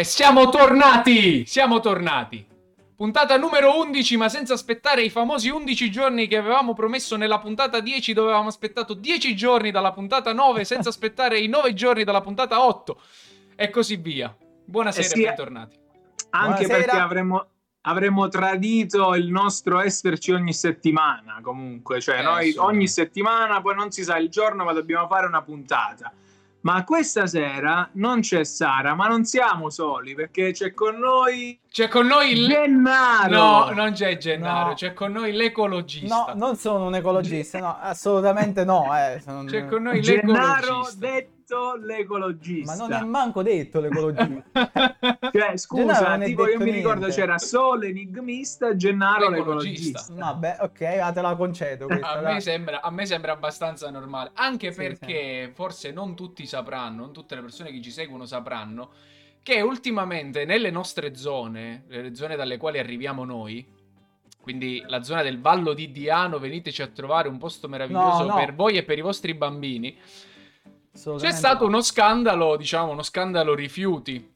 E siamo tornati! Siamo tornati! Puntata numero 11, ma senza aspettare i famosi 11 giorni che avevamo promesso nella puntata 10, dove avevamo aspettato 10 giorni dalla puntata 9, senza aspettare i 9 giorni dalla puntata 8, e così via. Buonasera Eh sì, e bentornati. Anche Buonasera. perché avremmo, avremmo tradito il nostro esserci ogni settimana. Comunque, cioè, Eh, noi sì. ogni settimana, poi non si sa il giorno, ma dobbiamo fare una puntata. Ma questa sera non c'è Sara, ma non siamo soli perché c'è con noi C'è con noi il... Gennaro. No, non c'è Gennaro, No. c'è con noi l'ecologista. No, non sono un ecologista, no, assolutamente no. Eh, sono- C'è con noi Gennaro l'ecologista. Detto l'ecologista. Ma non è manco detto l'ecologista. Cioè, scusa, tipo io mi ricordo niente. c'era Sole enigmista, Gennaro L'ecologista. l'ecologista. Vabbè, ok, ah, te la concedo questa. A me, sembra, a me sembra abbastanza normale, anche Sì, perché forse non tutti sapranno, non tutte le persone che ci seguono sapranno, che ultimamente nelle nostre zone, le zone dalle quali arriviamo noi, quindi la zona del Vallo di Diano, veniteci a trovare un posto meraviglioso No, no. per voi e per i vostri bambini, c'è stato no. uno scandalo, diciamo, uno scandalo rifiuti.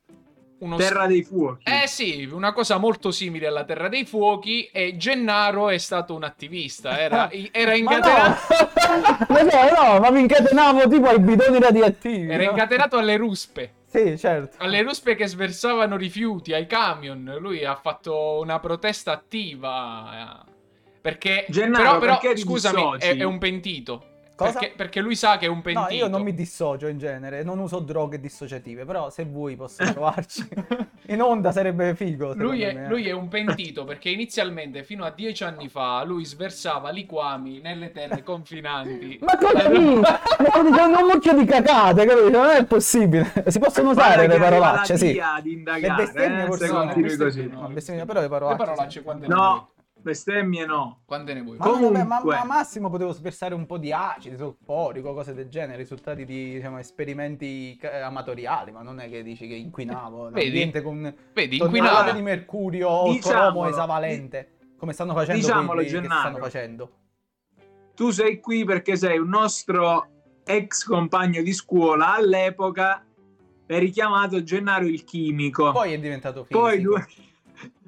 Uno Terra dei fuochi. eh sì, una cosa molto simile alla Terra dei Fuochi e Gennaro è stato un attivista, era, era Ma incatenato... no! ma no, no, ma mi incatenavo tipo ai bidoni radioattivi. Era no? incatenato alle ruspe. Sì, certo. Alle ruspe che sversavano rifiuti, ai camion. Lui ha fatto una protesta attiva. eh, Perché. Gennaro, però, però, perché scusami, è, è un pentito. Cosa? Perché, perché lui sa che è un No, pentito. io non mi dissocio in genere, non uso droghe dissociative, però se vuoi posso provarci. In onda sarebbe figo. Lui è, me. lui è un pentito perché inizialmente, fino a dieci anni fa, lui sversava liquami nelle terre confinanti. Ma cosa dici? Sono un mucchio di cacate, capito? Non è possibile. Si possono usare le parolacce, la sì. DIA ad Le indagare, bestemmie eh, forse se no, no. continui le così. bestemmie No, bestemmie, però le Le parolacce. parolacce, sì. quante ne vuoi? No, bestemmie no. Quante ne vuoi? Ma, vabbè, ma, Comunque. ma massimo potevo sversare un po' di acido sulfurico, cose del genere, risultati di diciamo, esperimenti amatoriali, ma non è che dici che inquinavo Vedi? con Vedi, tonnellate inquinava. di mercurio o Diciamolo. cromo esavalente, come stanno facendo Diciamolo, quelli che Gennaro. stanno facendo. Tu sei qui perché sei un nostro ex compagno di scuola all'epoca. Eri chiamato Gennaro il chimico. Poi è diventato fisico. Poi, du-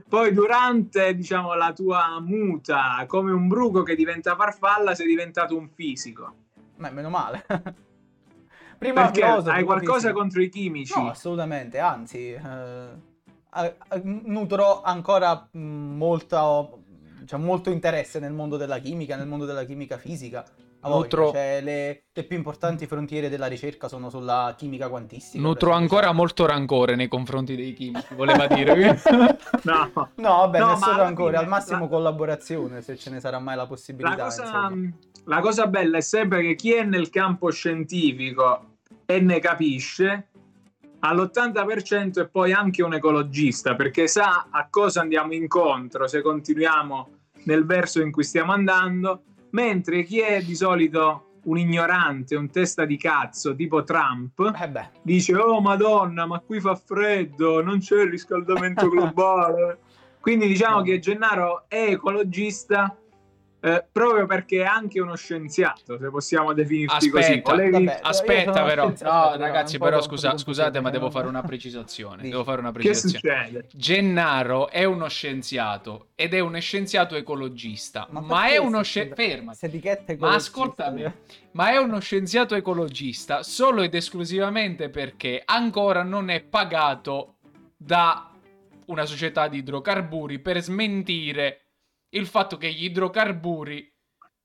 poi durante diciamo, la tua muta come un bruco che diventa farfalla sei diventato un fisico. Ma meno male. Prima Perché filosofo, hai qualcosa fisico. contro i chimici? No, assolutamente, anzi, eh, nutro ancora molta, diciamo, molto interesse nel mondo della chimica, nel mondo della chimica fisica. Nutro- cioè, le, le più importanti frontiere della ricerca sono sulla chimica quantistica. Nutro ancora molto rancore nei confronti dei chimici, voleva dire. No. No, vabbè, No, alla ancora, fine al massimo la- collaborazione, se ce ne sarà mai la La possibilità. cosa, insomma. la cosa bella è sempre che chi è nel campo scientifico e ne capisce, all'80% è poi anche un ecologista, perché sa a cosa andiamo incontro se continuiamo nel verso in cui stiamo andando, mentre chi è di solito un ignorante, un testa di cazzo tipo Trump, Eh dice oh madonna ma qui fa freddo non c'è il riscaldamento globale quindi diciamo No. che Gennaro è ecologista eh, proprio perché è anche uno scienziato se possiamo definirti così Aspetta, Volevi- vabbè. Aspetta, però. No, ragazzi, però scusa- scusate, ma devo fare una precisazione. Devo fare una precisazione. Gennaro è uno scienziato ed è uno scienziato ecologista, ma, perché è uno scienziato. Ma ascoltami, ma è uno scienziato ecologista solo ed esclusivamente perché ancora non è pagato da una società di idrocarburi per smentire il fatto che gli idrocarburi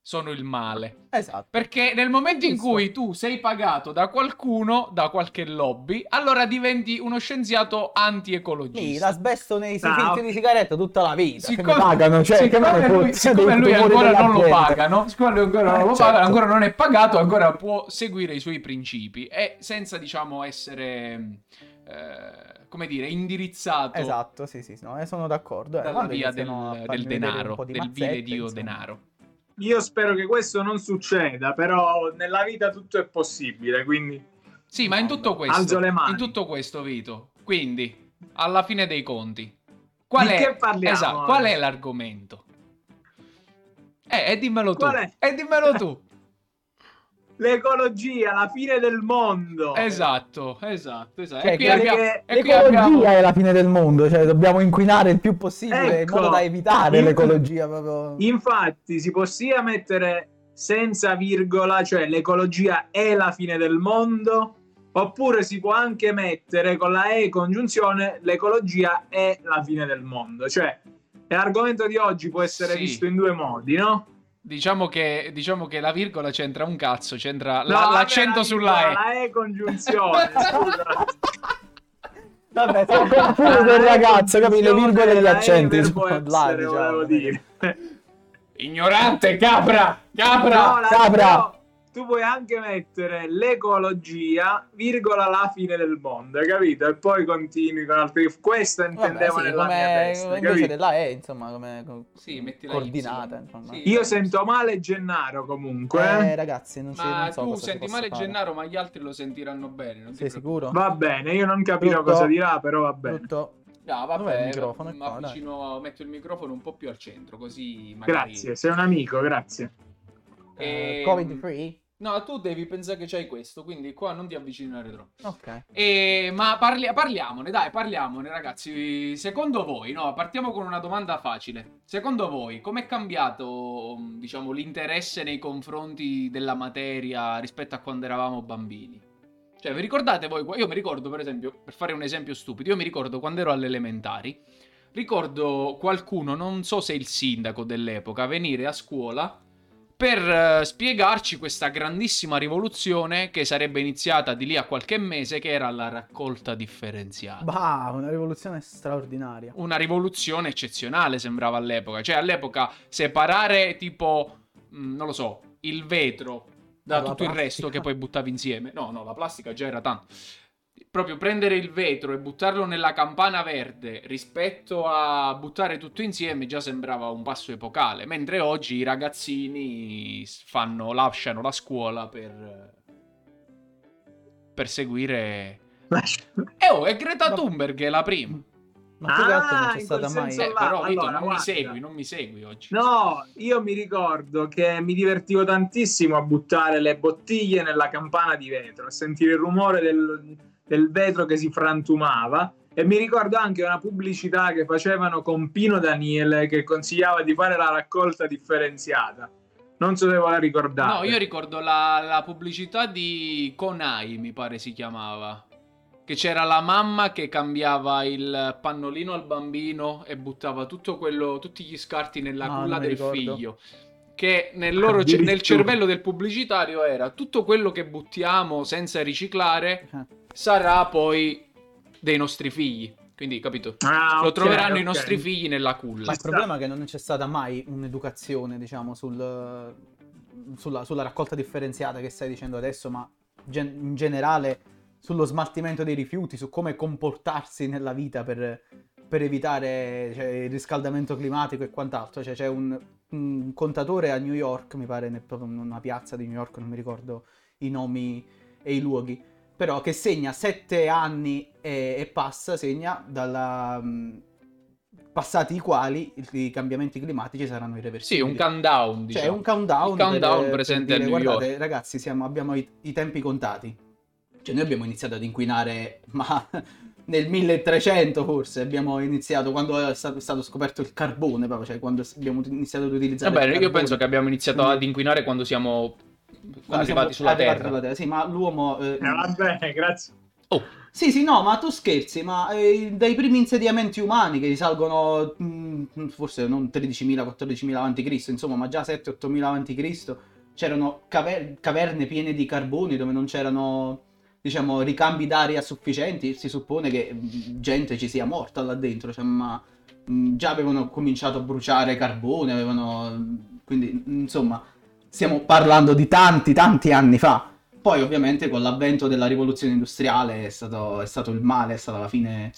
sono il male. Esatto. Perché nel momento in cui tu sei pagato da qualcuno, da qualche lobby, allora diventi uno scienziato Sì, anti-ecologista. l'asbesto nei Ah, filtri di sigaretta tutta la vita. Siccome, pagano, cioè, siccome lui, siccome lui ancora non lo pagano, siccome lui ancora non lo Eh, pagano, certo. ancora non è pagato, ancora può seguire i suoi principi e senza, diciamo, essere, eh, come dire, indirizzato Esatto, sì, sì, no, sono d'accordo. Eh, dalla via del, del denaro, del vile mazzette, dio insomma. denaro. io spero che questo non succeda però nella vita tutto è possibile quindi Sì, ma in tutto questo, Alzo le mani. in tutto questo, Vito, quindi, alla fine dei conti, qual Di è, che parliamo esatto, qual è l'argomento? Eh, e dimmelo tu, e dimmelo tu. l'ecologia, la fine del mondo. Esatto, esatto, esatto. Cioè, e qui abbiamo, che- e qui L'ecologia abbiamo- è la fine del mondo, cioè dobbiamo inquinare il più possibile Ecco. in modo da evitare In- l'ecologia proprio. Infatti, si può sia mettere senza virgola, cioè l'ecologia è la fine del mondo, oppure si può anche mettere con la E congiunzione l'ecologia è la fine del mondo. Cioè, l'argomento di oggi può essere Sì. visto in due modi, no? Diciamo che, diciamo che la virgola c'entra un cazzo, c'entra la- No, vabbè, l'accento la sulla E. La E congiunzione. Vabbè, sei confuso E ragazzo, capi? Le virgole e gli accenti sono là, diciamo. Ignorante, capra! Capra! No, Capra. però tu puoi anche mettere l'ecologia, virgola, la fine del mondo, hai capito? E poi continui con altri. Questo Vabbè, intendevo sì, nella come mia testa, invece capito? della E, insomma, come co- Sì, metti la coordinata, insomma. Sì. Io sento male Gennaro comunque. Eh, eh. ragazzi, non, ci, Ma non so tu senti male fare. Gennaro, ma gli altri lo sentiranno bene. Non Sei sicuro? Va bene, io non capirò Brutto. cosa dirà, però va bene. Brutto. No, vabbè, il microfono? Ma qua, dai. vicino, metto il microfono un po' più al centro, così magari... Grazie, sei un amico, grazie. Eh, Ehm, Covid free? No, tu devi pensare che c'hai questo, quindi qua non ti avvicinare troppo. Ok. E, ma parli- parliamone, dai, parliamone, ragazzi. Secondo voi, no, partiamo con una domanda facile. Secondo voi, com'è cambiato, diciamo, l'interesse nei confronti della materia rispetto a quando eravamo bambini? Cioè, vi ricordate voi? Io mi ricordo, per esempio, per fare un esempio stupido, io mi ricordo quando ero alle elementari, ricordo qualcuno, non so se il sindaco dell'epoca, venire a scuola per eh, spiegarci questa grandissima rivoluzione che sarebbe iniziata di lì a qualche mese, che era la raccolta differenziata. Bah, una rivoluzione straordinaria. Una rivoluzione eccezionale sembrava all'epoca. Cioè, all'epoca separare tipo, mh, non lo so, il vetro da Dalla tutto il resto che poi buttavi insieme. No, no, la plastica già era tanto. Proprio prendere il vetro e buttarlo nella campana verde rispetto a buttare tutto insieme già sembrava un passo epocale. Mentre oggi i ragazzini fanno, lasciano la scuola per, per seguire. E oh, è Greta Thunberg è la prima. Ma più che altro non Ah, c'è stata mai... Eh, là, però Vito, allora, non mi guarda. segui, non mi segui oggi. No, io mi ricordo che mi divertivo tantissimo a buttare le bottiglie nella campana di vetro, a sentire il rumore del, del vetro che si frantumava. E mi ricordo anche una pubblicità che facevano con Pino Daniele che consigliava di fare la raccolta differenziata. Non so se ve la ricordate. No, io ricordo la, la pubblicità di Conai, mi pare si chiamava. Che c'era la mamma che cambiava il pannolino al bambino e buttava tutto quello, tutti gli scarti nella No, culla mi del ricordo. figlio. Che nel, loro nel cervello del pubblicitario era tutto quello che buttiamo senza riciclare Eh. sarà poi dei nostri figli. Quindi, capito? Ah, Lo troveranno i ok. nostri figli nella culla. Ma il problema è che non c'è stata mai un'educazione, diciamo, sul, sulla, sulla raccolta differenziata che stai dicendo adesso, ma gen- in generale sullo smaltimento dei rifiuti, su come comportarsi nella vita per, per evitare cioè, il riscaldamento climatico e quant'altro. Cioè, c'è un, un contatore a New York, mi pare, proprio in una piazza di New York, non mi ricordo i nomi e i luoghi, però che segna sette anni e, e passa, segna dalla... mh, passati i quali i, cambiamenti climatici saranno Sì, irreversibili. un countdown, Cioè, diciamo. è un countdown, countdown per- presente per a New guardate, York. ragazzi, siamo- abbiamo i, i tempi contati. Cioè, noi abbiamo iniziato ad inquinare, ma nel 1300 forse abbiamo iniziato, quando è stato, è stato scoperto il carbone, proprio, cioè quando iniziato ad utilizzare Vabbè, il io penso che abbiamo iniziato Quindi- ad inquinare quando siamo quando arrivati siamo sulla arrivati Terra. Sì, ma l'uomo... eh, Eh, va bene, grazie. Oh, Sì, sì, no, ma tu scherzi, ma eh, dai primi insediamenti umani che risalgono mh, forse non 13.000, 14.000 a.C., insomma, ma già 7-8.000 a.C., c'erano caver- caverne piene di carboni dove non c'erano, diciamo, ricambi d'aria sufficienti. Si suppone che mh, gente ci sia morta là dentro, cioè, ma mh, già avevano cominciato a bruciare carbone, avevano... Quindi, insomma, stiamo parlando di tanti, tanti anni fa. Poi ovviamente con l'avvento della rivoluzione industriale è stato, è stato il male, è stata la fine,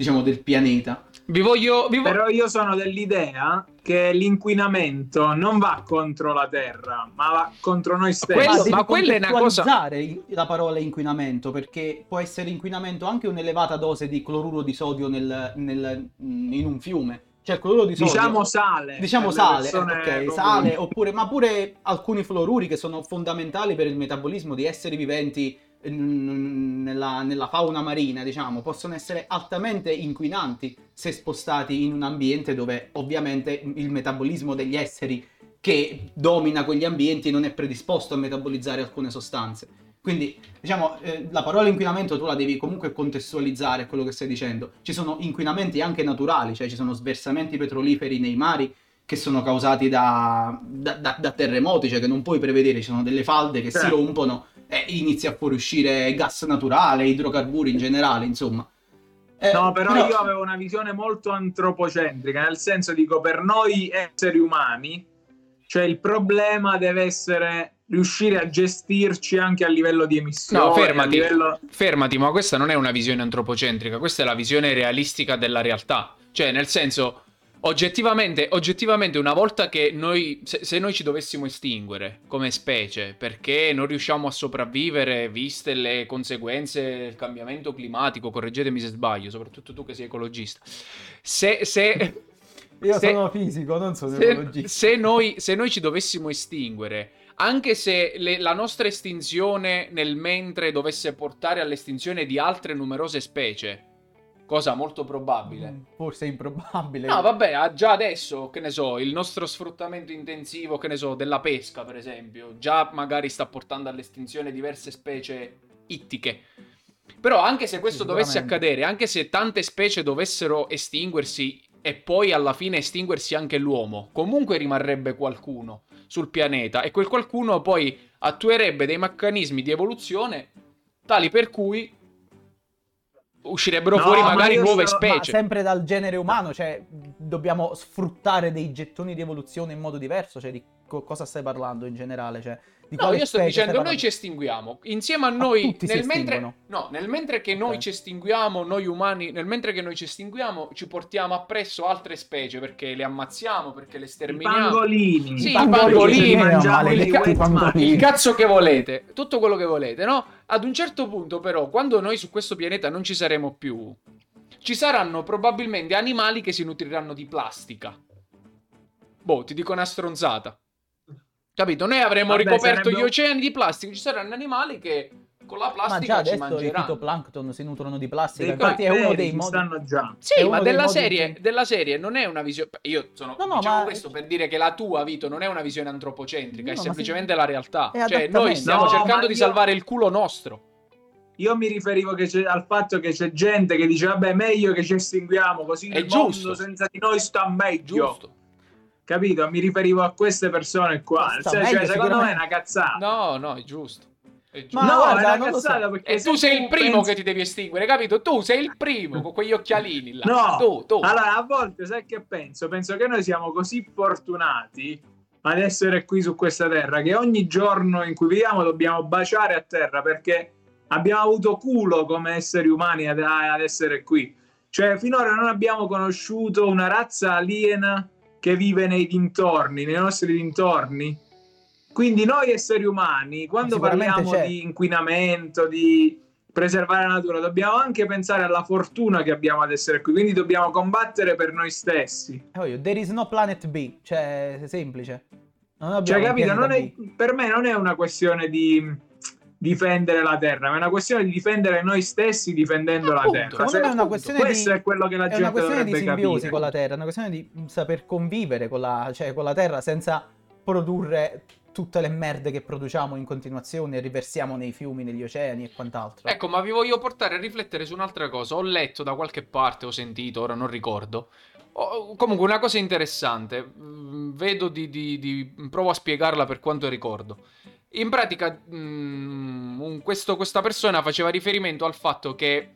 diciamo, del pianeta. vi voglio... Vi vo- Però io sono dell'idea che l'inquinamento non va contro la Terra, ma va contro noi stessi. Quello- ma quella è una cosa- la parola inquinamento, perché può essere inquinamento anche un'elevata dose di cloruro di sodio nel- nel- in un fiume. Cioè cloruro di sodio. Diciamo sale. Diciamo sale, persone ok, comuni. sale, oppure, ma pure alcuni fluoruri che sono fondamentali per il metabolismo di esseri viventi mm, nella, nella fauna marina, diciamo, possono essere altamente inquinanti se spostati in un ambiente dove ovviamente il metabolismo degli esseri che domina quegli ambienti non è predisposto a metabolizzare alcune sostanze. Quindi, diciamo, eh, la parola inquinamento tu la devi comunque contestualizzare a quello che stai dicendo. Ci sono inquinamenti anche naturali, cioè ci sono sversamenti petroliferi nei mari che sono causati da, da- da- da terremoti, cioè che non puoi prevedere, ci sono delle falde che si Certo. rompono e inizia a fuoriuscire gas naturale, idrocarburi in generale, insomma. Eh, No, però, io avevo una visione molto antropocentrica, nel senso dico per noi esseri umani, cioè il problema deve essere riuscire a gestirci anche a livello di emissioni. No, fermati. livello- Fermati, ma questa non è una visione antropocentrica, questa è la visione realistica della realtà. Cioè, nel senso, oggettivamente, oggettivamente una volta che noi, se, se noi ci dovessimo estinguere come specie, perché non riusciamo a sopravvivere, viste le conseguenze del cambiamento climatico, correggetemi se sbaglio, soprattutto tu che sei ecologista, se... se Io se- sono fisico, non sono ecologista. se noi, se noi ci dovessimo estinguere, anche se le- la nostra estinzione nel mentre dovesse portare all'estinzione di altre numerose specie, cosa molto probabile. Mm, Forse improbabile. No, vabbè, già adesso, che ne so, il nostro sfruttamento intensivo, che ne so, della pesca, per esempio, già magari sta portando all'estinzione diverse specie ittiche. Però anche se questo dovesse accadere, anche se tante specie dovessero estinguersi e poi alla fine estinguersi anche l'uomo, comunque rimarrebbe qualcuno sul pianeta e quel qualcuno poi attuerebbe dei meccanismi di evoluzione tali per cui uscirebbero No, fuori ma magari io nuove ma Ma specie. sempre dal genere umano, cioè dobbiamo sfruttare dei gettoni di evoluzione in modo diverso, cioè di co- cosa stai parlando in generale, cioè di No, io sto dicendo, noi ci estinguiamo. Insieme a noi, tutti si nel mentre, no, nel mentre che noi Ok. ci estinguiamo, noi umani, nel mentre che noi ci estinguiamo, ci portiamo appresso altre specie perché le ammazziamo, perché le I sterminiamo. pangolini. Sì, I i pangolini. maledetti i pangolini. Il cazzo che volete, tutto quello che volete, no? Ad un certo punto, però, quando noi su questo pianeta non ci saremo più, ci saranno probabilmente animali che si nutriranno di plastica. Boh, ti dico una stronzata. Capito? Noi avremo Vabbè, ricoperto sarebbe gli oceani di plastica. Ci saranno animali che con la Ma già plastica ci adesso i mangeranno. fitoplancton si nutrono di plastica, infatti è uno dei modi... stanno già. È Sì, uno ma dei della serie, cui- della serie non è una visione. Io sono No, no, diciamo ma- questo per dire che la tua, Vito, non è una visione antropocentrica, No, è ma semplicemente la realtà. è Cioè, noi stiamo No, cercando ma di io- salvare il culo nostro. Io mi riferivo che c'è- al fatto che c'è gente che dice vabbè meglio che ci estinguiamo così È il giusto. mondo senza di noi sta meglio. Giusto. Capito? Mi riferivo a queste persone qua. Sta Cioè, meglio, secondo me è una cazzata. No, no, è giusto. È giusto. Ma no, guarda, è una lo so. cazzata perché E tu se sei il primo pensi- che ti devi estinguere, capito? Tu sei il primo con quegli occhialini là. No, tu, tu. allora a volte sai che penso? Penso che noi siamo così fortunati ad essere qui su questa terra che ogni giorno in cui viviamo dobbiamo baciare a terra perché abbiamo avuto culo come esseri umani ad, ad essere qui. Cioè, finora non abbiamo conosciuto una razza aliena che vive nei dintorni, nei nostri dintorni. Quindi noi esseri umani, quando parliamo c'è. di inquinamento, di preservare la natura, dobbiamo anche pensare alla fortuna che abbiamo ad essere qui, quindi dobbiamo combattere per noi stessi. Eh, There is no planet B, cioè è semplice. Non Cioè, capito? Non è- per me non è una questione di difendere la terra, ma è una questione di difendere noi stessi difendendo la Appunto. terra. Secondo Se- me è una questione questo di- è quello che la È gente una questione di simbiosi capire. con la Terra, è una questione di saper convivere con la, cioè, con la Terra senza produrre tutte le merde che produciamo in continuazione e riversiamo nei fiumi, negli oceani e quant'altro. Ecco, ma vi voglio portare a riflettere su un'altra cosa. Ho letto da qualche parte, ho sentito, ora non ricordo. Oh, comunque, una cosa interessante. Vedo di, di- di- Provo a spiegarla per quanto ricordo. In pratica, mm, un- questo- questa persona faceva riferimento al fatto che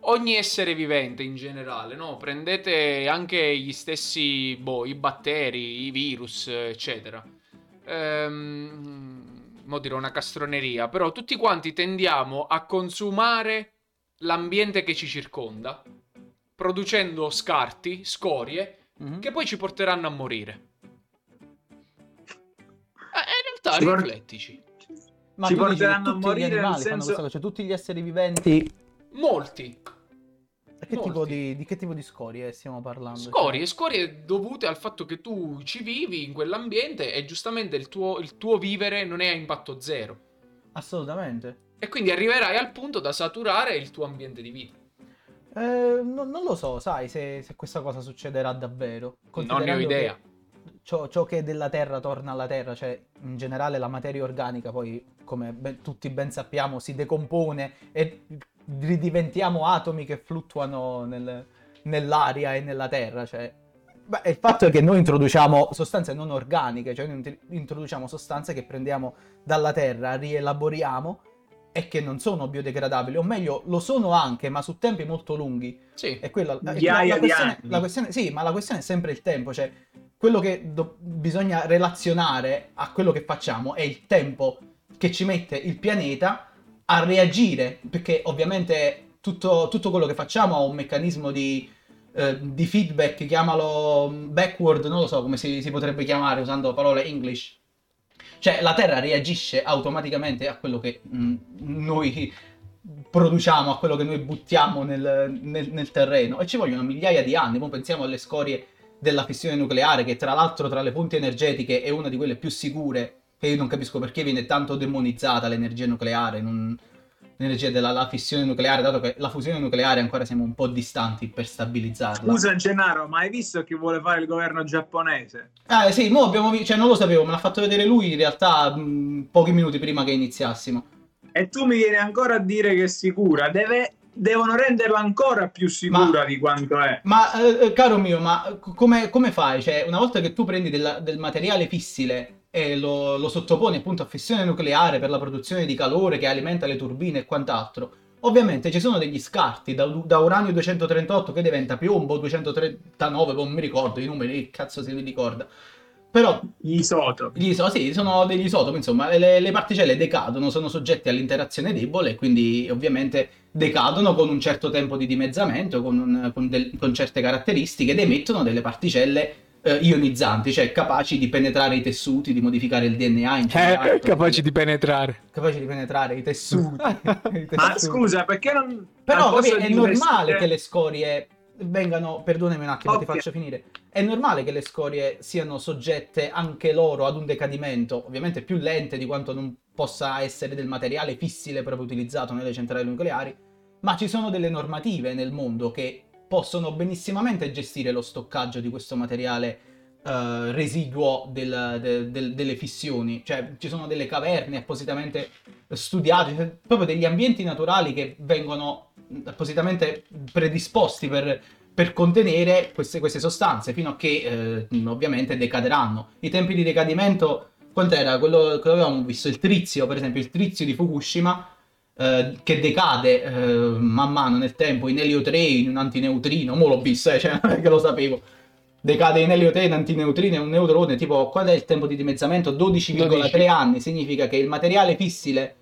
ogni essere vivente in generale, no? Prendete anche gli stessi, boh, i batteri, i virus, eccetera. Ehm, mo dirò una castroneria, però tutti quanti tendiamo a consumare l'ambiente che ci circonda, producendo scarti, scorie, Mhm. che poi ci porteranno a morire. Realtà, Ci por- riflettici. Ma ci porteranno a morire, gli nel senso- cioè tutti gli esseri viventi Molti. Che di, di che tipo di scorie stiamo parlando? Scorie, scorie dovute al fatto che tu ci vivi in quell'ambiente e giustamente il tuo, il tuo vivere non è a impatto zero. Assolutamente. E quindi arriverai al punto da saturare il tuo ambiente di vita. Eh, no- non lo so, sai, se, se questa cosa succederà davvero. Non ne ho idea. che Ciò, ciò che è della Terra torna alla Terra, cioè in generale la materia organica poi, come ben- tutti ben sappiamo, si decompone e ridiventiamo atomi che fluttuano nel- nell'aria e nella Terra. Cioè, Beh, il fatto è che noi introduciamo sostanze non organiche, cioè noi int- introduciamo sostanze che prendiamo dalla Terra, rielaboriamo e che non sono biodegradabili, o meglio, lo sono anche, ma su tempi molto lunghi. Sì. E quella, la, Migliaia la di questione, la questione- sì, ma la questione è sempre il tempo, cioè quello che do- bisogna relazionare a quello che facciamo è il tempo che ci mette il pianeta a reagire, perché ovviamente tutto, tutto quello che facciamo ha un meccanismo di, eh, di feedback, chiamalo backward, non lo so come si, si potrebbe chiamare usando parole English. Cioè la Terra reagisce automaticamente a quello che mm, noi produciamo, a quello che noi buttiamo nel, nel- nel terreno e ci vogliono migliaia di anni. Poi pensiamo alle scorie della fissione nucleare, che tra l'altro tra le fonti energetiche è una di quelle più sicure, che io non capisco perché viene tanto demonizzata l'energia nucleare, non- l'energia della la fissione nucleare, dato che la fusione nucleare ancora siamo un po' distanti per stabilizzarla. Scusa Gennaro, ma hai visto che vuole fare il governo giapponese? Ah, sì, mo abbiamo vi- cioè non lo sapevo, me l'ha fatto vedere lui in realtà mh, pochi minuti prima che iniziassimo. E tu mi vieni ancora a dire che è sicura? Deve- devono renderla ancora più sicura di quanto è. Ma eh, caro mio, ma come, come fai? Cioè, una volta che tu prendi della- del materiale fissile e lo, lo sottoponi appunto a fissione nucleare per la produzione di calore che alimenta le turbine e quant'altro, ovviamente ci sono degli scarti da, da uranio 238 che diventa piombo 239, non mi ricordo i numeri, che cazzo se li ricorda. Però Gli isotopi. gli iso- sì, sono degli isotopi, insomma, le, le particelle decadono, sono soggetti all'interazione debole quindi ovviamente decadono con un certo tempo di dimezzamento, con, un- con del- con certe caratteristiche ed emettono delle particelle eh, ionizzanti, cioè capaci di penetrare i tessuti, di modificare il DNA, incenerare, Eh, di penetrare. capaci di penetrare i tessuti. i Ma tessuti. scusa, perché non... Però capi, è normale che le scorie vengano, perdonami un attimo, ti Ok. faccio finire. È normale che le scorie siano soggette anche loro ad un decadimento, ovviamente più lente di quanto non possa essere del materiale fissile proprio utilizzato nelle centrali nucleari, ma ci sono delle normative nel mondo che possono benissimamente gestire lo stoccaggio di questo materiale eh, residuo del- del- del- delle fissioni, cioè ci sono delle caverne appositamente studiate, cioè, proprio degli ambienti naturali che vengono appositamente predisposti per, per contenere queste, queste sostanze fino a che eh, ovviamente decaderanno. I tempi di decadimento, quant'era? Quello che avevamo visto, il trizio, per esempio, il trizio di Fukushima, eh, che decade eh, man mano nel tempo in elio 3, in un antineutrino, mo l'ho visto, eh, cioè che lo sapevo. Decade in elio 3, in antineutrino e un neutrone, tipo qual è il tempo di dimezzamento? 12,3 12. anni, significa che il materiale fissile,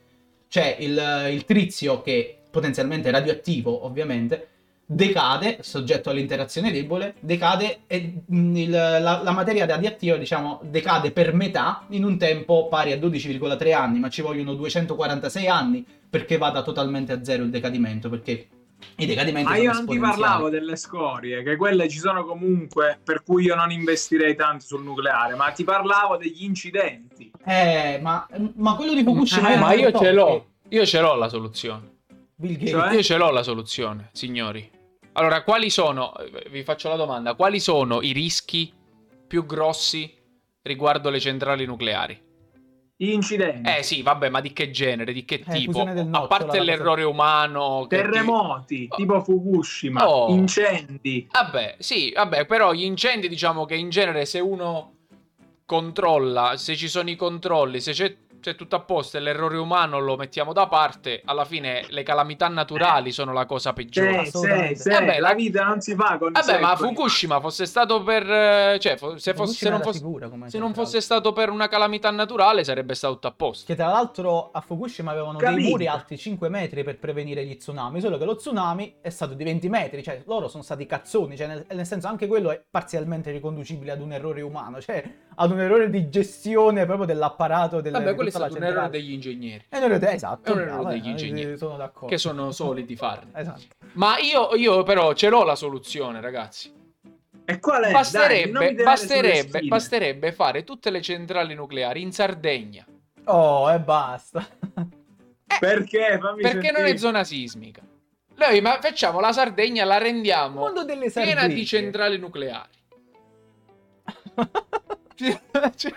cioè il, il trizio che potenzialmente radioattivo ovviamente, decade, soggetto all'interazione debole, decade e mh, il- la, la materia radioattiva diciamo decade per metà in un tempo pari a 12,3 anni, ma ci vogliono 246 anni perché vada totalmente a zero il decadimento, perché i decadimenti Ma sono io non ti parlavo delle scorie, che quelle ci sono comunque, per cui io non investirei tanto sul nucleare, ma ti parlavo degli incidenti. Eh, ma, ma quello di Fukushima Eh, ma io top, ce l'ho. Io ce l'ho la soluzione. Bill Gates Cioè? Io ce l'ho la soluzione, signori. Allora, quali sono, vi faccio la domanda, quali sono i rischi più grossi riguardo le centrali nucleari? Gli incidenti, Eh sì, vabbè, ma di che genere, di che Eh, tipo? del A nocciolo, parte cosa- l'errore umano... che ti- terremoti, Oh. tipo Fukushima, Oh. incendi. Vabbè, sì, vabbè, però gli incendi diciamo che in genere se uno controlla, se ci sono i controlli, se c'è, c'è tutto a posto e l'errore umano lo mettiamo da parte, alla fine le calamità naturali sono la cosa peggiore. Sì, sì, Vabbè, la la- vita non si fa con Vabbè, ma. Fukushima fosse stato per... eh, cioè, se, fosse, se non fosse... come Se non fosse stato per una calamità naturale sarebbe stato tutto a posto. Che tra l'altro a Fukushima avevano dei Capito. muri alti 5 metri per prevenire gli tsunami, solo che lo tsunami è stato di 20 metri, cioè loro sono stati cazzoni, cioè nel, nel senso anche quello è parzialmente riconducibile ad un errore umano, cioè ad un errore di gestione proprio dell'apparato delle Vabbè, quelli di stato un errore centrale. degli ingegneri, È un errore, esatto. È un errore bravo, degli eh, ingegneri. Sono d'accordo. che sono soliti farne. Esatto. Ma io, io però ce l'ho la soluzione, ragazzi. E qual è? Dai, Basterebbe, sulle basterebbe, basterebbe fare tutte le centrali nucleari in Sardegna. Oh, e basta. Perché? Fammi Perché non è sentire. zona sismica. Noi ma facciamo la Sardegna, la rendiamo piena di centrali nucleari. Ci, ci-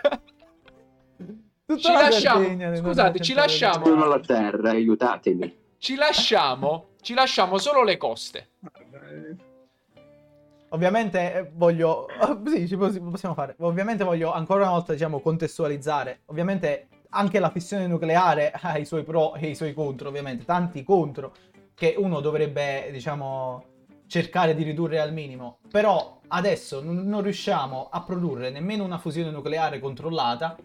Tutta ci la lasciamo, Sardegna scusate, ci lasciamo, Sono la terra, aiutatemi. ci lasciamo, ci lasciamo solo le coste. Ovviamente eh, voglio. Sì, ci poss- possiamo fare. Ovviamente voglio ancora una volta, diciamo, contestualizzare. Ovviamente anche la fissione nucleare ha i suoi pro e i suoi contro, ovviamente. Tanti contro che uno dovrebbe, diciamo, cercare di ridurre al minimo. Però adesso non riusciamo a produrre nemmeno una fusione nucleare controllata.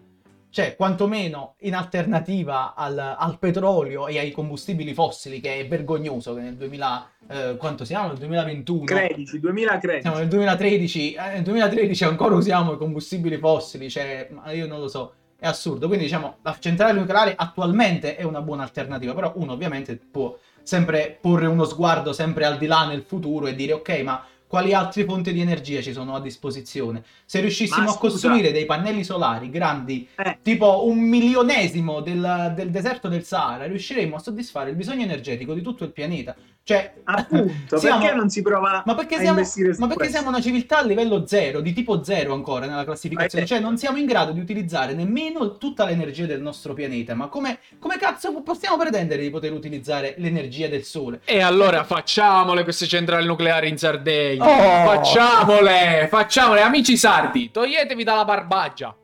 Cioè, quantomeno in alternativa al, al petrolio e ai combustibili fossili, che è vergognoso che nel 2000, eh, quanto siamo? Nel 2021 13, 2013. siamo nel 2013, eh, nel 2013 ancora usiamo i combustibili fossili, cioè, io non lo so, è assurdo. Quindi diciamo, la centrale nucleare attualmente è una buona alternativa, però uno ovviamente può sempre porre uno sguardo sempre al di là nel futuro e dire ok, ma quali altre fonti di energia ci sono a disposizione? Se riuscissimo a costruire dei pannelli solari grandi, Eh. tipo un milionesimo del, del deserto del Sahara, riusciremo a soddisfare il bisogno energetico di tutto il pianeta. Cioè, Appunto, siamo- perché non si prova ma perché, a siamo, investire su ma perché questo? siamo una civiltà a livello zero, di tipo zero ancora nella classificazione? Eh, Cioè non siamo in grado di utilizzare nemmeno tutta l'energia del nostro pianeta. Ma come, come cazzo possiamo pretendere di poter utilizzare l'energia del Sole? E allora facciamole queste centrali nucleari in Sardegna. Oh! Facciamole, facciamole, amici sardi, toglietevi dalla barbaggia.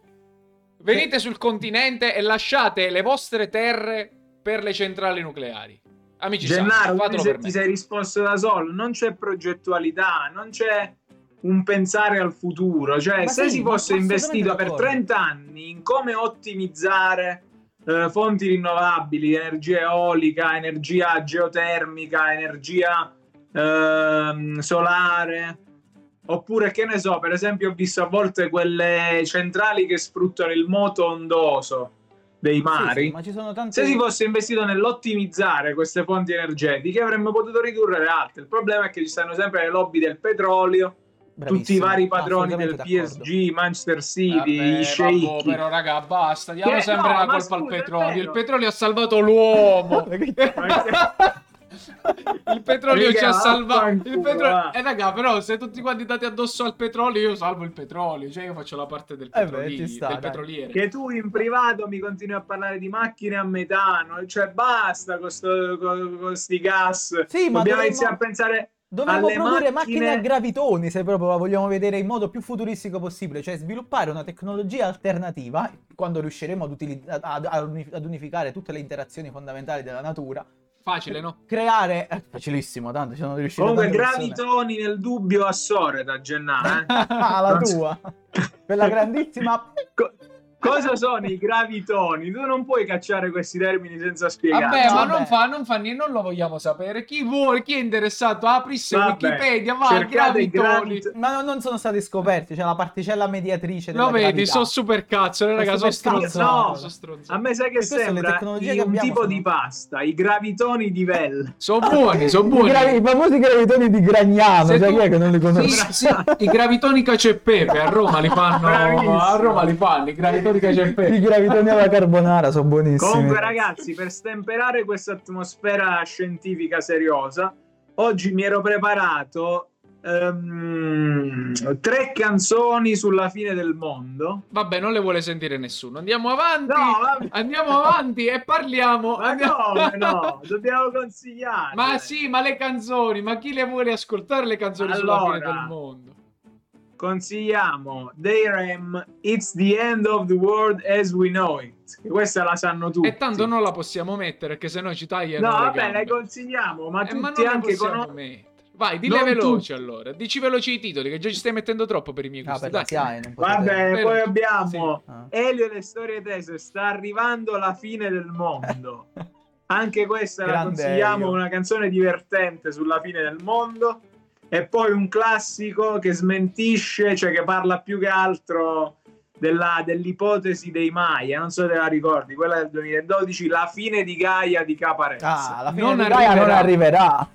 Venite sul continente e lasciate le vostre terre per le centrali nucleari. Amici Gennaro, fatelo se ti sei risposto da solo, non c'è progettualità, non c'è un pensare al futuro. Cioè, Ma se sì, si fosse investito per d'accordo. 30 anni in come ottimizzare eh, fonti rinnovabili, energia eolica, energia geotermica, energia ehm, solare, oppure che ne so, per esempio, ho visto a volte quelle centrali che sfruttano il moto ondoso dei mari. Sì, sì, ma ci sono tante... Se si fosse investito nell'ottimizzare queste fonti energetiche avremmo potuto ridurre le altre. Il problema è che ci stanno sempre le lobby del petrolio, tutti i Bravissimo, vari padroni del d'accordo. PSG, Manchester City, Vabbè, i sceicchi. però raga, basta, diamo Che- sempre no, la colpa al scusa, è petrolio. Il petrolio ha salvato l'uomo. Il petrolio ci ha salvato. Il va. Eh, raga, però, se tutti quanti date addosso al petrolio, io salvo il petrolio. Cioè, io faccio la parte del, Eh beh, petroli- sta, del petroliere. Che tu in privato mi continui a parlare di macchine a metano, cioè basta con sto- con- con sti gas. Sì, ma Dobbiamo dovremmo- iniziare a pensare Dovremmo produrre macchine- macchine a gravitoni se proprio la vogliamo vedere in modo più futuristico possibile, cioè sviluppare una tecnologia alternativa quando riusciremo ad, utili- ad unificare tutte le interazioni fondamentali della natura. Facile, no? Creare eh, facilissimo, tanto ci sono riuscito Comunque, persone. gravitoni nel dubbio a Soreta, Gennaro. Eh? ah, la tua. Quella grandissima Co- cosa sono i gravitoni? Tu non puoi cacciare questi termini senza spiegare. Vabbè, ma vabbè. non fa, non fa niente, non lo vogliamo sapere. Chi vuole, chi è interessato, aprisse Vabbè, Wikipedia, va, cercate i gravitoni. gravit- Ma non, non sono stati scoperti, c'è la particella mediatrice della Lo vedi, gravità. sono super cazzo, raga, sono stronzato. no. sono. A me sai che sembra che un abbiamo, tipo sono- di pasta, i gravitoni di Vel. Sono buoni, sono I, buoni. gra- i famosi gravitoni di Gragnano, Se sai tu- chi è che non li conosce? Sì, sì, I gravitoni cacio e pepe a Roma li fanno. Bravissimo. A Roma li fanno i gravitoni cacio e I pepe. gravitoni alla carbonara sono buonissimi. Comunque, ragazzi, per stemperare questa atmosfera scientifica seriosa, oggi mi ero preparato ehm, tre canzoni sulla fine del mondo. Vabbè, non le vuole sentire nessuno. Andiamo avanti. No. Andiamo avanti e parliamo. Ma andiamo- come no? Dobbiamo consigliare. Ma sì, ma le canzoni, ma chi le vuole ascoltare le canzoni sulla fine Allora. del mondo? Consigliamo dei Rem It's the end of the world as we know it. Che Questa la sanno tutti. E tanto non la possiamo mettere perché sennò ci tagliano No, le vabbè, le consigliamo, ma Eh, ma tutti non le anche conoscono. Vai, dille Non veloci tutti. allora. Dici veloci i titoli, che già ci stai mettendo troppo per i miei gusti. la Dai. Non Vabbè, poi abbiamo Ah. Elio e le storie tese. Sta arrivando la fine del mondo. Anche questa la Grande consigliamo, Elio. una canzone divertente sulla fine del mondo. E poi un classico che smentisce, cioè che parla più che altro della- dell'ipotesi dei Maya, non so se te la ricordi, quella del 2012, la fine di Gaia di Caparezza. Ah, la fine Non di Gaia non arriverà. arriverà.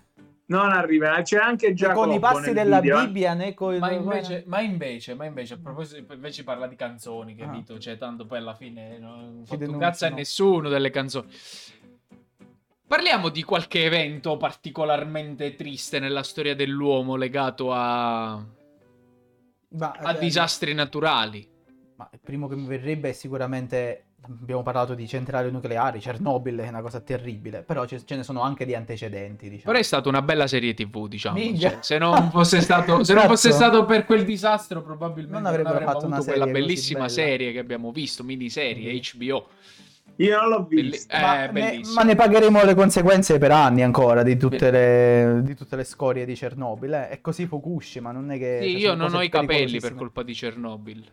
Non arriva, c'è anche Né Giacobbo con i passi della video, eh. Bibbia né con Ma invece, ma invece, ma invece, a proposito, invece parla di canzoni, Ah. capito? Cioè, tanto poi alla fine non fatto un cazzo a nessuno delle canzoni. Parliamo di qualche evento particolarmente triste nella storia dell'uomo legato a, Ma, a eh, disastri naturali. Ma il primo che mi verrebbe è sicuramente. Abbiamo parlato di centrali nucleari, Chernobyl è una cosa terribile, però ce, ce ne sono anche di antecedenti, diciamo. Però è stata una bella serie TV, diciamo. Cioè, se non fosse stato, se non fosse stato per quel disastro, probabilmente Non non avrebbero avremmo fatto una avuto quella bellissima bella. serie che abbiamo visto, miniserie Mm. HBO. Io non l'ho Belli- visto. eh, ma, ne, bellissimo. ma ne pagheremo le conseguenze per anni ancora di tutte, le, di tutte le scorie di Chernobyl. Eh. È così Fukushima, non è che... Sì, cioè, io non ho i capelli per colpa di Chernobyl.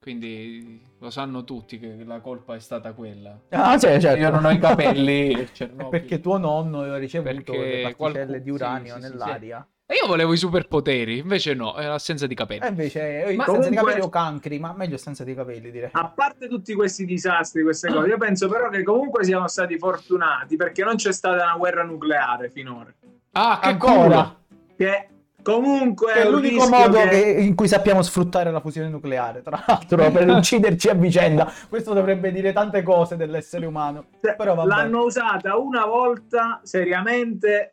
Quindi lo sanno tutti che la colpa è stata quella. Ah, cioè, certo. Io non ho i capelli perché tuo nonno aveva ricevuto Perché le particelle qualcuno- di uranio sì, sì, sì, nell'aria. E io volevo i superpoteri, invece no, è l'assenza di capelli. E invece eh, Ma senza di comunque- capelli o cancri, ma meglio senza di capelli direi. A parte tutti questi disastri, queste cose, io penso però che comunque siamo stati fortunati perché non c'è stata una guerra nucleare finora. Ah, che Ancora! Che comunque Che è un l'unico modo che- che- in cui sappiamo sfruttare la fusione nucleare, tra l'altro, per ucciderci a vicenda. Questo dovrebbe dire tante cose dell'essere umano. Cioè, Però vabbè. l'hanno usata una volta seriamente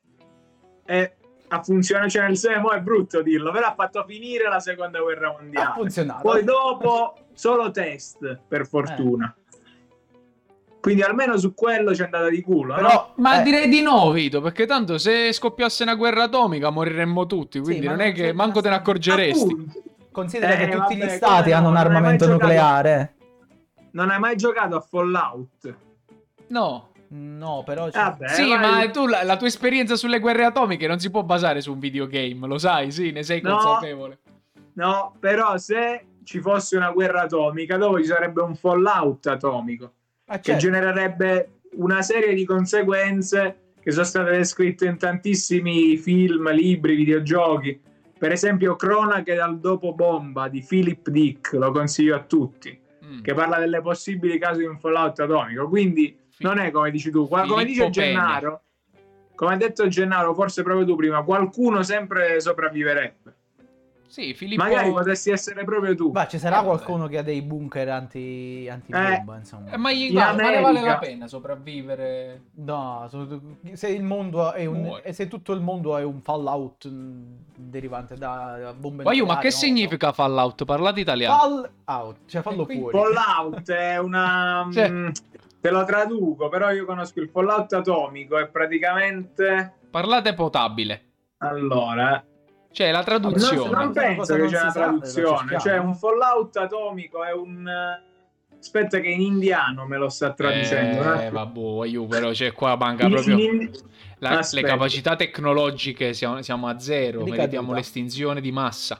e ha funzionato, cioè nel senso è brutto dirlo, però ha fatto finire la seconda guerra Ha mondiale. funzionato. Poi dopo solo test, per fortuna. Quindi almeno su quello c'è andata di culo. no? Però, Ma eh, direi di no, Vito, perché tanto se scoppiasse una guerra atomica moriremmo tutti, quindi ma non non è che manco te ne accorgeresti. Appunto. considera Eh, che tutti vabbè, gli come stati no, hanno un armamento giocato- nucleare. Non hai mai giocato a Fallout? No. No, però... c'è- Vabbè, sì, vai- ma tu la, la tua esperienza sulle guerre atomiche non si può basare su un videogame, lo sai, sì, ne sei No. consapevole. No, però se ci fosse una guerra atomica, dopo ci sarebbe un Fallout atomico Ah, che certo. genererebbe una serie di conseguenze che sono state descritte in tantissimi film, libri, videogiochi. Per esempio, Cronache dal dopo bomba di Philip Dick, lo consiglio a tutti, Mm. che parla delle possibili casi di un Fallout atomico. Quindi non è come dici tu, Qua- come Filippo dice Gennaro, come ha detto Gennaro, forse proprio tu prima, qualcuno sempre sopravviverebbe. Sì, Filippo... Magari potresti essere proprio tu. Ma ci sarà Eh, vabbè. qualcuno che ha dei bunker anti, anti-bomba, insomma. Eh, ma, gli, guarda, ne vale America. la pena sopravvivere? No, se il mondo è un... Se tutto il mondo è un fallout mh, derivante da bombe Ma io, ma che so. significa Fallout? Parlate italiano. Fall out, cioè fallo quindi- fuori. Fallout è una. Cioè- mm, te lo traduco, però io conosco il Fallout atomico. È praticamente. Parlate potabile. Allora, Cioè, la non, traduzione. non Questa penso che non c'è una traduzione. Cioè, un Fallout atomico è un. eh, Aspetta, che in indiano me lo sta traducendo. Eh, attimo. vabbè, io però, cioè, qua manca proprio... la- le capacità tecnologiche siamo, siamo a zero, Ricaduta. meritiamo l'estinzione di massa.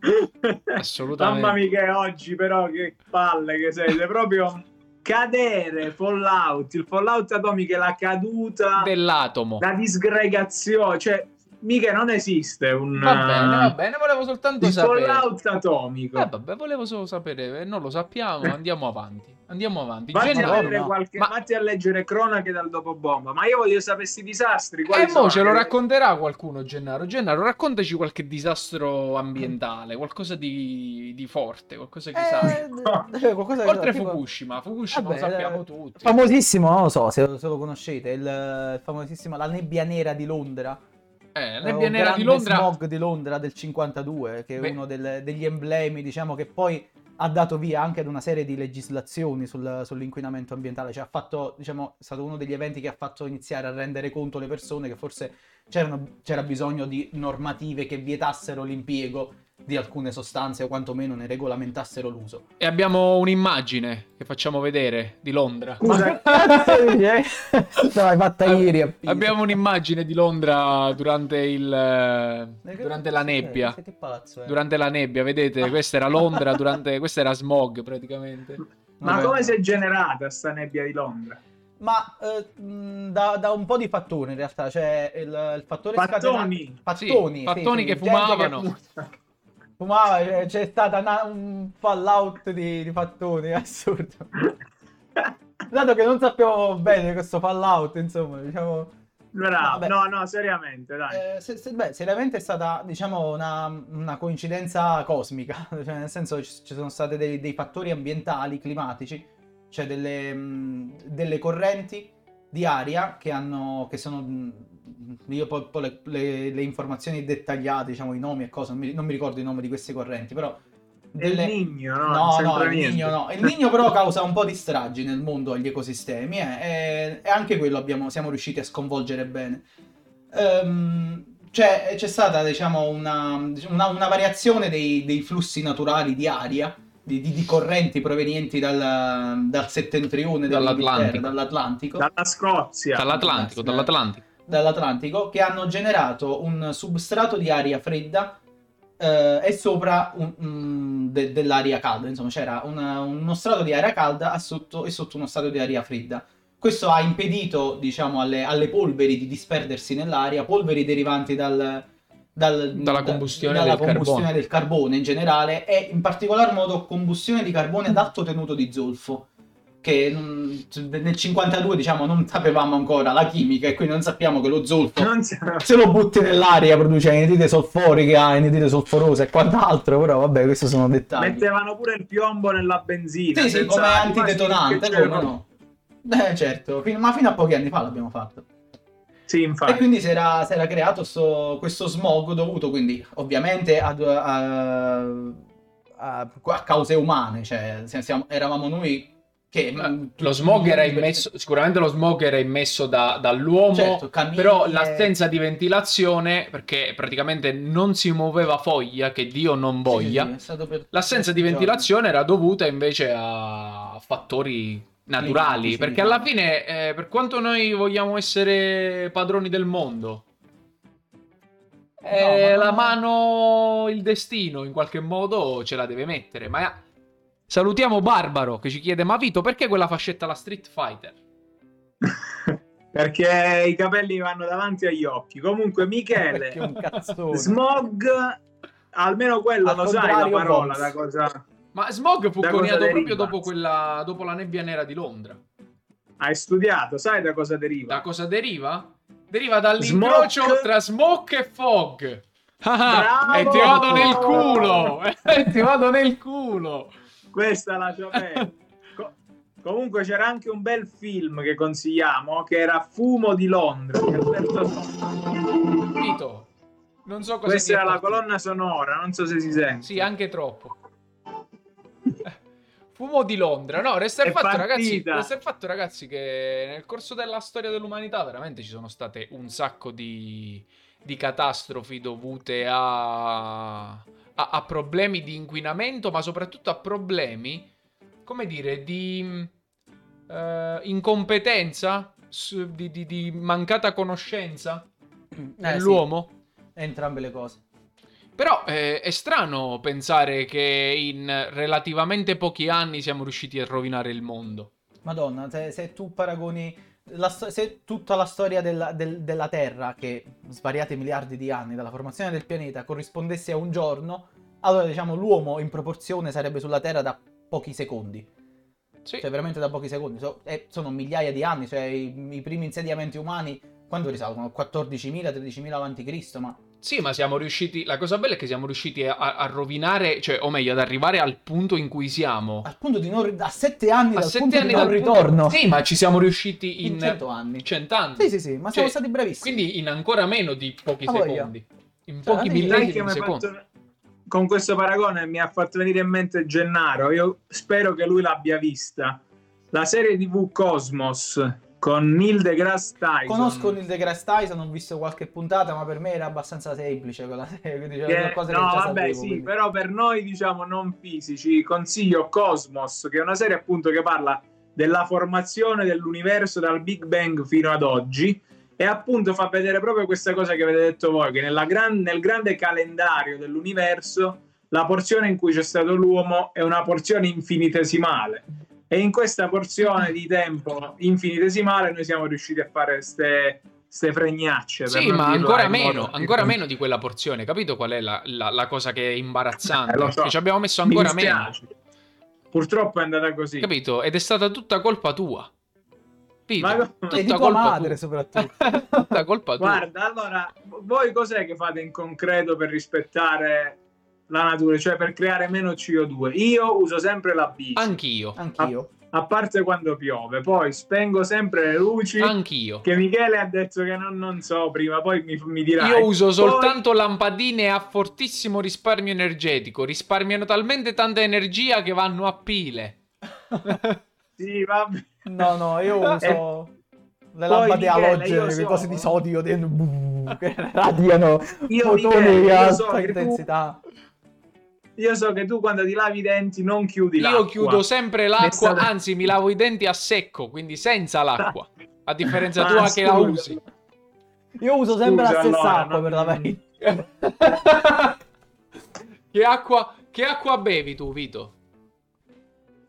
Assolutamente. Mamma mia, che oggi, però, che palle che sei. Sei proprio cadere Fallout. Il Fallout atomico è la caduta. Dell'atomo. la disgregazione, cioè mica non esiste un Va bene, va bene, volevo soltanto il sapere. fallout atomico. Eh, vabbè, volevo solo sapere, eh, non lo sappiamo, andiamo avanti. Andiamo avanti. Vatti, Genio- a leggere no. qualche- Ma- vatti a leggere cronache dal dopo bomba, ma io voglio sapere questi disastri. quali E mo sono? ce lo racconterà qualcuno, Gennaro. Gennaro, raccontaci qualche disastro ambientale, qualcosa di, di forte, qualcosa che sai. Eh, eh, qualcosa Oltre tipo- Fukushima, Fukushima Vabbè, lo sappiamo eh, tutti. Famosissimo, non lo so se, se lo conoscete, il, il famosissimo La nebbia nera di Londra. Eh, la Eh, nebbia nera di Londra. smog di Londra del 52, che è Beh. uno del- degli emblemi, diciamo, che poi ha dato via anche ad una serie di legislazioni sul- sull'inquinamento ambientale. Cioè, fatto, diciamo, è stato uno degli eventi che ha fatto iniziare a rendere conto le persone che forse c'era bisogno di normative che vietassero l'impiego di alcune sostanze o quantomeno ne regolamentassero l'uso. E abbiamo un'immagine che facciamo vedere di Londra. Scusa, no, hai fatta ieri. Abbiamo un'immagine di Londra durante il Eh, che- durante la sì, nebbia. Che palazzo è? Durante la nebbia, vedete, questa era Londra, durante questa era smog praticamente. ma Vabbè. come si è generata sta nebbia di Londra? Ma eh, da, da un po' di fattori in realtà, cioè il, il fattore Fattoni. scatenante- Fattoni, Sì, fattoni che gente fumavano. fu- Fumava, c'è- c'è stata una- un fallout di, di fattoni, assurdo. Dato che non sappiamo bene questo fallout, insomma, diciamo... Bravo. No, no, seriamente, dai. Eh, se- se- beh, seriamente è stata, diciamo, una, una coincidenza cosmica, cioè nel senso ci, ci sono stati dei, dei fattori ambientali, climatici, cioè delle, mh, delle correnti di aria che hanno, che sono, io poi, poi le, le- le informazioni dettagliate, diciamo, i nomi e cose, non mi, non mi ricordo i nomi di queste correnti, però... È il delle- Nigno, no? No, no, il. Nigno no. Il Nigno però causa un po' di stragi nel mondo agli ecosistemi eh, e, e anche quello abbiamo, siamo riusciti a sconvolgere bene. Ehm, cioè, c'è stata, diciamo, una, una- una variazione dei, dei flussi naturali di aria, di, di- di correnti provenienti dal, dal settentrione dell'Inghilterra, Dall'Atlantico. dall'Atlantico Dalla Scozia. Dall'Atlantico, dall'Atlantico. dall'Atlantico che hanno generato un substrato di aria fredda eh, e sopra un- un- de- dell'aria calda. Insomma, c'era una- uno strato di aria calda sotto, e sotto uno strato di aria fredda. Questo ha impedito, diciamo, alle, alle polveri di disperdersi nell'aria, polveri derivanti dal, dal- Dalla da- combustione dalla del combustione carbone. del carbone in generale e in particolar modo combustione di carbone ad alto tenuto di zolfo che non- nel 52 diciamo non sapevamo ancora la chimica e quindi non sappiamo che lo zolfo se lo butti nell'aria produce anidride solforica, anidride solforosa e quant'altro, però vabbè, questi sono dettagli. Mettevano pure il piombo nella benzina. Sì, sì, come antidetonante, come no? Eh, certo, fin- ma fino a pochi anni fa l'abbiamo fatto. Sì, E infatti. quindi si era, si era creato sto- questo smog dovuto quindi ovviamente ad- a, a- a cause umane, cioè siamo- eravamo noi che... Eh, Lo smog era immesso, sicuramente lo smog era immesso da- dall'uomo, Certo, camini però l'assenza di ventilazione, perché praticamente non si muoveva foglia, che Dio non voglia, Sì, sì, l'assenza di ventilazione era dovuta invece a fattori naturali, perché alla fine, eh, per quanto noi vogliamo essere padroni del mondo, eh, ma la mano, il destino in qualche modo ce la deve mettere, ma... Salutiamo Barbaro che ci chiede: Ma Vito, perché quella fascetta la Street Fighter? Perché i capelli vanno davanti agli occhi. Comunque, Michele, smog, almeno quello Al lo sai la parola, da cosa Ma Smog fu coniato proprio dopo, quella, dopo la nebbia nera di Londra. hai studiato, sai da cosa deriva? Da cosa deriva? Deriva dall'incrocio Smoke. tra smoke e fog. Bravo! e ti vado nel culo! E ti vado nel culo! Questa la sapevo. Co- comunque c'era anche un bel film che consigliamo che era Fumo di Londra. Vito, non so cosa Questa era la colonna sonora, non so se si sente. Sì, anche troppo. Fumo di Londra. No, resta il, fatto, ragazzi, partita. resta il fatto, ragazzi, che nel corso della storia dell'umanità veramente ci sono state un sacco di, di catastrofi dovute a, a- a problemi di inquinamento, ma soprattutto a problemi, come dire, di mh, eh, incompetenza, di, di- di mancata conoscenza Eh, dell'uomo. sì, entrambe le cose. Però eh, è strano pensare che in relativamente pochi anni siamo riusciti a rovinare il mondo. Madonna, se, se tu paragoni la se tutta la storia della, del- della Terra, che svariati miliardi di anni dalla formazione del pianeta, corrispondesse a un giorno, allora diciamo l'uomo in proporzione sarebbe sulla Terra da pochi secondi. Sì. Cioè veramente da pochi secondi. So- e sono migliaia di anni, cioè i, i primi insediamenti umani, quando risalgono? 14.000, 13.000 avanti ma... Sì, ma siamo riusciti. La cosa bella è che siamo riusciti a, a rovinare, cioè, o meglio, ad arrivare al punto in cui siamo. Al punto di non... a 7 anni A dal sette punto anni di non dal punto- ritorno. Sì, ma ci siamo riusciti in, In 100 anni. cent'anni. Sì, sì, sì, ma siamo Cioè, stati bravissimi. Quindi in ancora meno di pochi Ah, secondi. In Cioè, pochi millesimi di secondo. fatto- con questo paragone mi ha fatto venire in mente Gennaro. Io spero che lui l'abbia vista. La serie TV Cosmos con Neil deGrasse Tyson. Conosco Neil deGrasse Tyson, ho visto qualche puntata, ma per me era abbastanza semplice quella serie, c'erano Che- no, che vabbè, sapevo, sì, quindi. però per noi, diciamo, non fisici, consiglio Cosmos, che è una serie appunto che parla della formazione dell'universo dal Big Bang fino ad oggi e appunto fa vedere proprio questa cosa che avete detto voi, che nella gran- nel grande calendario dell'universo la porzione in cui c'è stato l'uomo è una porzione infinitesimale e in questa porzione di tempo infinitesimale noi siamo riusciti a fare queste ste fregnacce. Sì, ma ancora meno, ancora meno di quella porzione. Capito qual è la, la- la cosa che è imbarazzante? Eh, so. Che ci abbiamo messo Mi ancora meno. Purtroppo è andata così. Capito? Ed è stata tutta colpa tua. Capito? Ma- Tutta E di colpa madre tua. soprattutto. tutta colpa tua. Guarda, allora, voi cos'è che fate in concreto per rispettare la natura, cioè per creare meno CO2? Io uso sempre la bici, Anch'io. Anch'io. a parte quando piove, poi spengo sempre le luci. Anch'io. Che Michele ha detto che non, non so prima, poi mi, mi dirà. Io uso soltanto lampadine a fortissimo risparmio energetico. Risparmiano talmente tanta energia che vanno a pile. Sì, vabbè. No, no, io uso le Poi, lampade quelle so- cose di sodio de- che radiano Io, fotoni Michele, di io alta so che tu- intensità. Io so che tu quando ti lavi i denti non chiudi l'acqua. Io chiudo sempre l'acqua, anzi mi lavo i denti a secco, quindi senza l'acqua. A differenza Ah, tua che la usi. Io uso sempre Scusa, la stessa allora, acqua non- per lavare. i- che, acqua, che acqua bevi tu, Vito?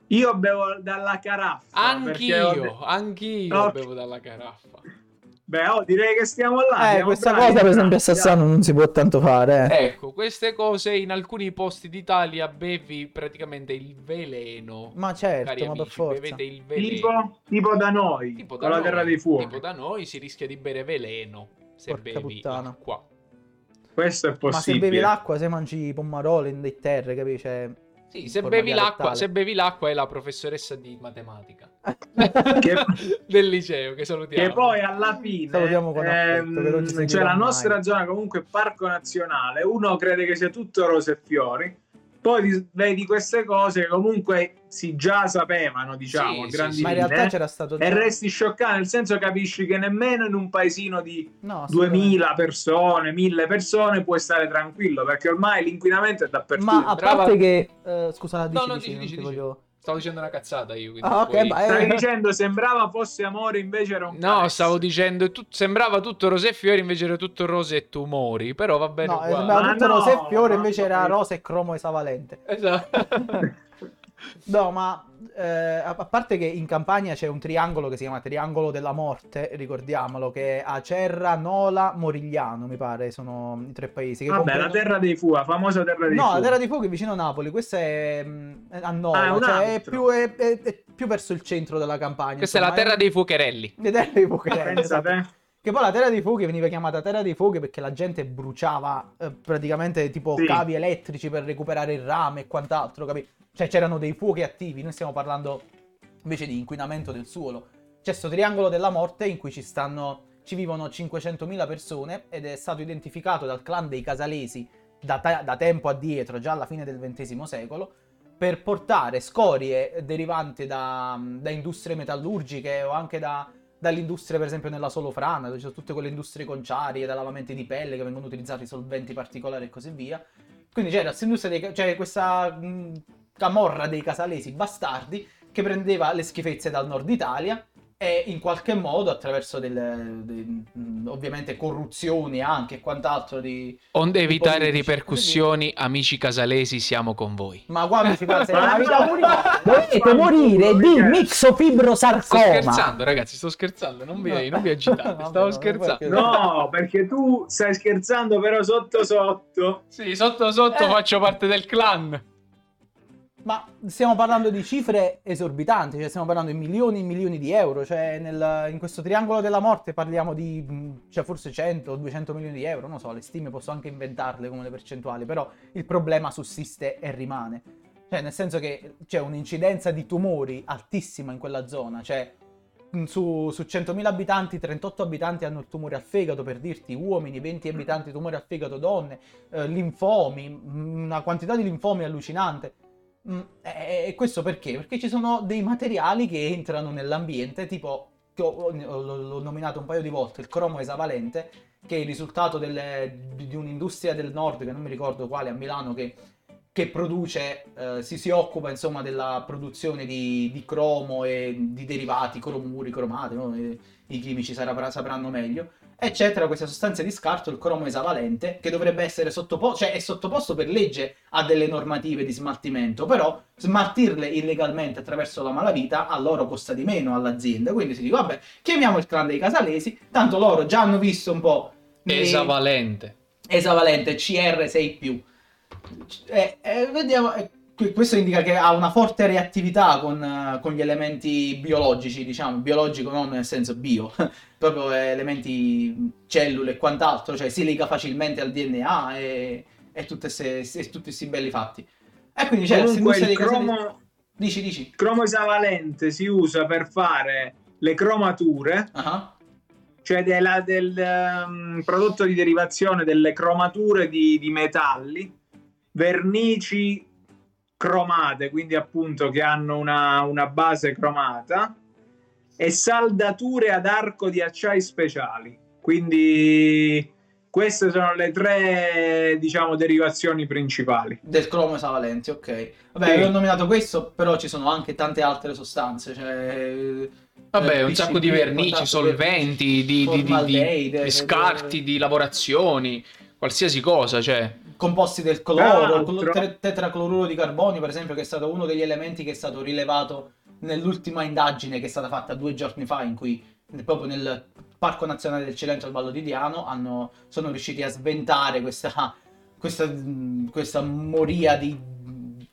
Io bevo dalla caraffa. perché ho Anch'io, anch'io No. bevo dalla caraffa. Beh, oh, direi che stiamo là. Eh, siamo questa bravi, cosa per esempio a bravi, Sassano non si può tanto fare. eh. Ecco, queste cose in alcuni posti d'Italia bevi praticamente il veleno. Ma certo, Cari ma per amici, forza. bevete il veleno. Tipo, tipo da noi, Tipo con da la noi, terra dei fuochi. Tipo da noi si rischia di bere veleno se Porca bevi puttana. l'acqua. Questo è Ma se possibile. bevi l'acqua, se mangi i in dei terre, capisci? Cioè, Sì, se bevi, l'acqua, se bevi l'acqua è la professoressa di matematica Che- del liceo che salutiamo. Che poi alla fine Salutiamo con ehm, cioè la mai. nostra zona comunque parco nazionale, uno crede che sia tutto rose e fiori, poi vedi queste cose che comunque si già sapevano, diciamo, Sì, grandi sì, ma in realtà c'era stato già... e resti scioccato, nel senso capisci che nemmeno in un paesino di No, assolutamente. 2000 persone, 1000 persone puoi stare tranquillo, perché ormai l'inquinamento è dappertutto. Ma a Brava. parte che... eh, scusa, dici, No, no, dici, dici, non dici, ti dici. voglio- Stavo dicendo una cazzata io. quindi Ah, ok, puoi- ma Stai eh, dicendo sembrava fosse amore, invece era un No, carezzo. stavo dicendo, tu- sembrava tutto rose e fiori, invece era tutto rose e tumori, però va bene No, uguale. sembrava Ma tutto no, rose e fiore, ma- invece era rosa e cromo esavalente. Esatto. No, ma eh, a parte che in Campania c'è un triangolo che si chiama Triangolo della Morte, ricordiamolo, che è Acerra, Nola, Morigliano, mi pare, sono i tre paesi. Che Vabbè, comprendono- la terra dei fu, la famosa terra dei No, fu. la Terra dei Fuochi è vicino a Napoli, questa è mm, a Nola, Ah, cioè è più, è- è- è più verso il centro della Campania. Questa è la insomma, terra dei fuocherelli. Le terre dei fuochi. Pensa esatto. te. Che poi la terra dei fuochi veniva chiamata terra dei fuochi perché la gente bruciava eh, praticamente tipo Sì. cavi elettrici per recuperare il rame e quant'altro, capi? Cioè c'erano dei fuochi attivi, noi stiamo parlando invece di inquinamento del suolo. C'è questo triangolo della morte in cui ci stanno ci vivono 500.000 persone ed è stato identificato dal clan dei Casalesi da, ta- da tempo addietro, già alla fine del XX secolo, per portare scorie derivanti da, da industrie metallurgiche o anche da, dall'industria, per esempio, nella solofrana, dove ci sono tutte quelle industrie conciarie, da lavamenti di pelle che vengono utilizzati solventi particolari e così via. Quindi c'era questa dei, cioè questa mh, camorra dei casalesi bastardi che prendeva le schifezze dal nord Italia e in qualche modo attraverso delle, de- mh, ovviamente corruzioni anche e quant'altro di Onde Di evitare politici, ripercussioni, amici casalesi, siamo con voi. ma quando si parla Ma la vita no! unica Dovete morire di perché- Sto mixofibrosarcoma. scherzando, ragazzi, sto scherzando, non vi, non vi agitate, Vabbè, stavo no, scherzando. perché- No, perché tu stai scherzando, però sotto sotto. Sì, sotto sotto Eh. faccio parte del clan. Ma stiamo parlando di cifre esorbitanti, cioè stiamo parlando di milioni e milioni di euro, cioè nel- in questo triangolo della morte parliamo di cioè forse 100 o 200 milioni di euro, non so, le stime posso anche inventarle come le percentuali, però il problema sussiste e rimane. Cioè nel senso che c'è un'incidenza di tumori altissima in quella zona, cioè mh, su, su 100.000 abitanti 38 abitanti hanno il tumore al fegato, per dirti, uomini, 20 abitanti tumore al fegato, donne, eh, linfomi, mh, una quantità di linfomi allucinante. Mm, E e questo perché? Perché ci sono dei materiali che entrano nell'ambiente, tipo, ho- ho- l'ho nominato un paio di volte, il cromo esavalente, che è il risultato delle- di un'industria del nord, che non mi ricordo quale, a Milano, che, che produce, eh, si, si occupa insomma della produzione di, di cromo e di derivati, cromuri, cromate, no? I chimici sapranno meglio. Eccetera, queste sostanze di scarto, il cromo esavalente, che dovrebbe essere sottoposto, cioè è sottoposto per legge a delle normative di smaltimento, però smaltirle illegalmente attraverso la malavita a loro costa di meno all'azienda, quindi si dice, vabbè, chiamiamo il clan dei casalesi, tanto loro già hanno visto un po' Esavalente. esavalente CR6+. Eh, eh, vediamo, eh, questo indica che ha una forte reattività con, eh, con gli elementi biologici, diciamo, biologico non nel senso bio, proprio elementi cellule e quant'altro, cioè si lega facilmente al DNA e, e tutte se- e tutti questi belli fatti. E quindi c'è Comunque il casali- cromo, Dici, dici. il cromo esavalente si usa per fare le cromature, Ah, cioè della- del ehm, prodotto di derivazione delle cromature di, di metalli, vernici cromate, quindi appunto che hanno una, una base cromata, e saldature ad arco di acciai speciali. Quindi queste sono le tre, diciamo, derivazioni principali. Del cromo esavalente, ok. Vabbè, Sì. avevo nominato questo, però ci sono anche tante altre sostanze, cioè... Vabbè, eh, un sacco di vernici, solventi, di, di- di- di scarti, di lavorazioni, qualsiasi cosa, cioè. Composti del cloro, te- tetracloruro di carbonio, per esempio, che è stato uno degli elementi che è stato rilevato nell'ultima indagine che è stata fatta due giorni fa, in cui proprio nel Parco Nazionale del Cilento al Vallo di Diano hanno- sono riusciti a sventare questa, questa, questa moria di,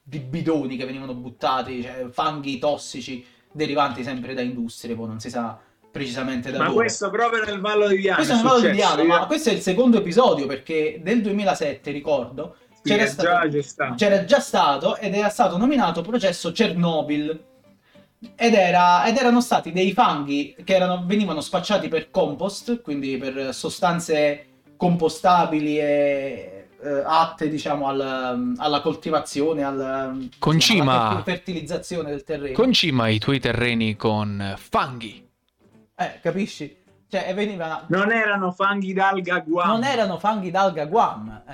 di bidoni che venivano buttati, cioè fanghi tossici derivanti sempre da industrie, poi non si sa precisamente da Ma dove. questo proprio nel Vallo di Diano. Questo è un Vallo di Diano, ma questo è il secondo episodio perché nel 2007, ricordo, sì, c'era è stato- già, stato. c'era già stato ed era stato nominato processo Chernobyl. Ed, era- ed erano stati dei fanghi che erano- venivano spacciati per compost, quindi per sostanze compostabili e eh, atte, diciamo, al- alla coltivazione, alla, Concima. alla fer- fertilizzazione del terreno. Concima i tuoi terreni con fanghi. Eh, capisci? Cioè, veniva... Non erano fanghi d'alga guam. Non erano fanghi d'alga guam, eh,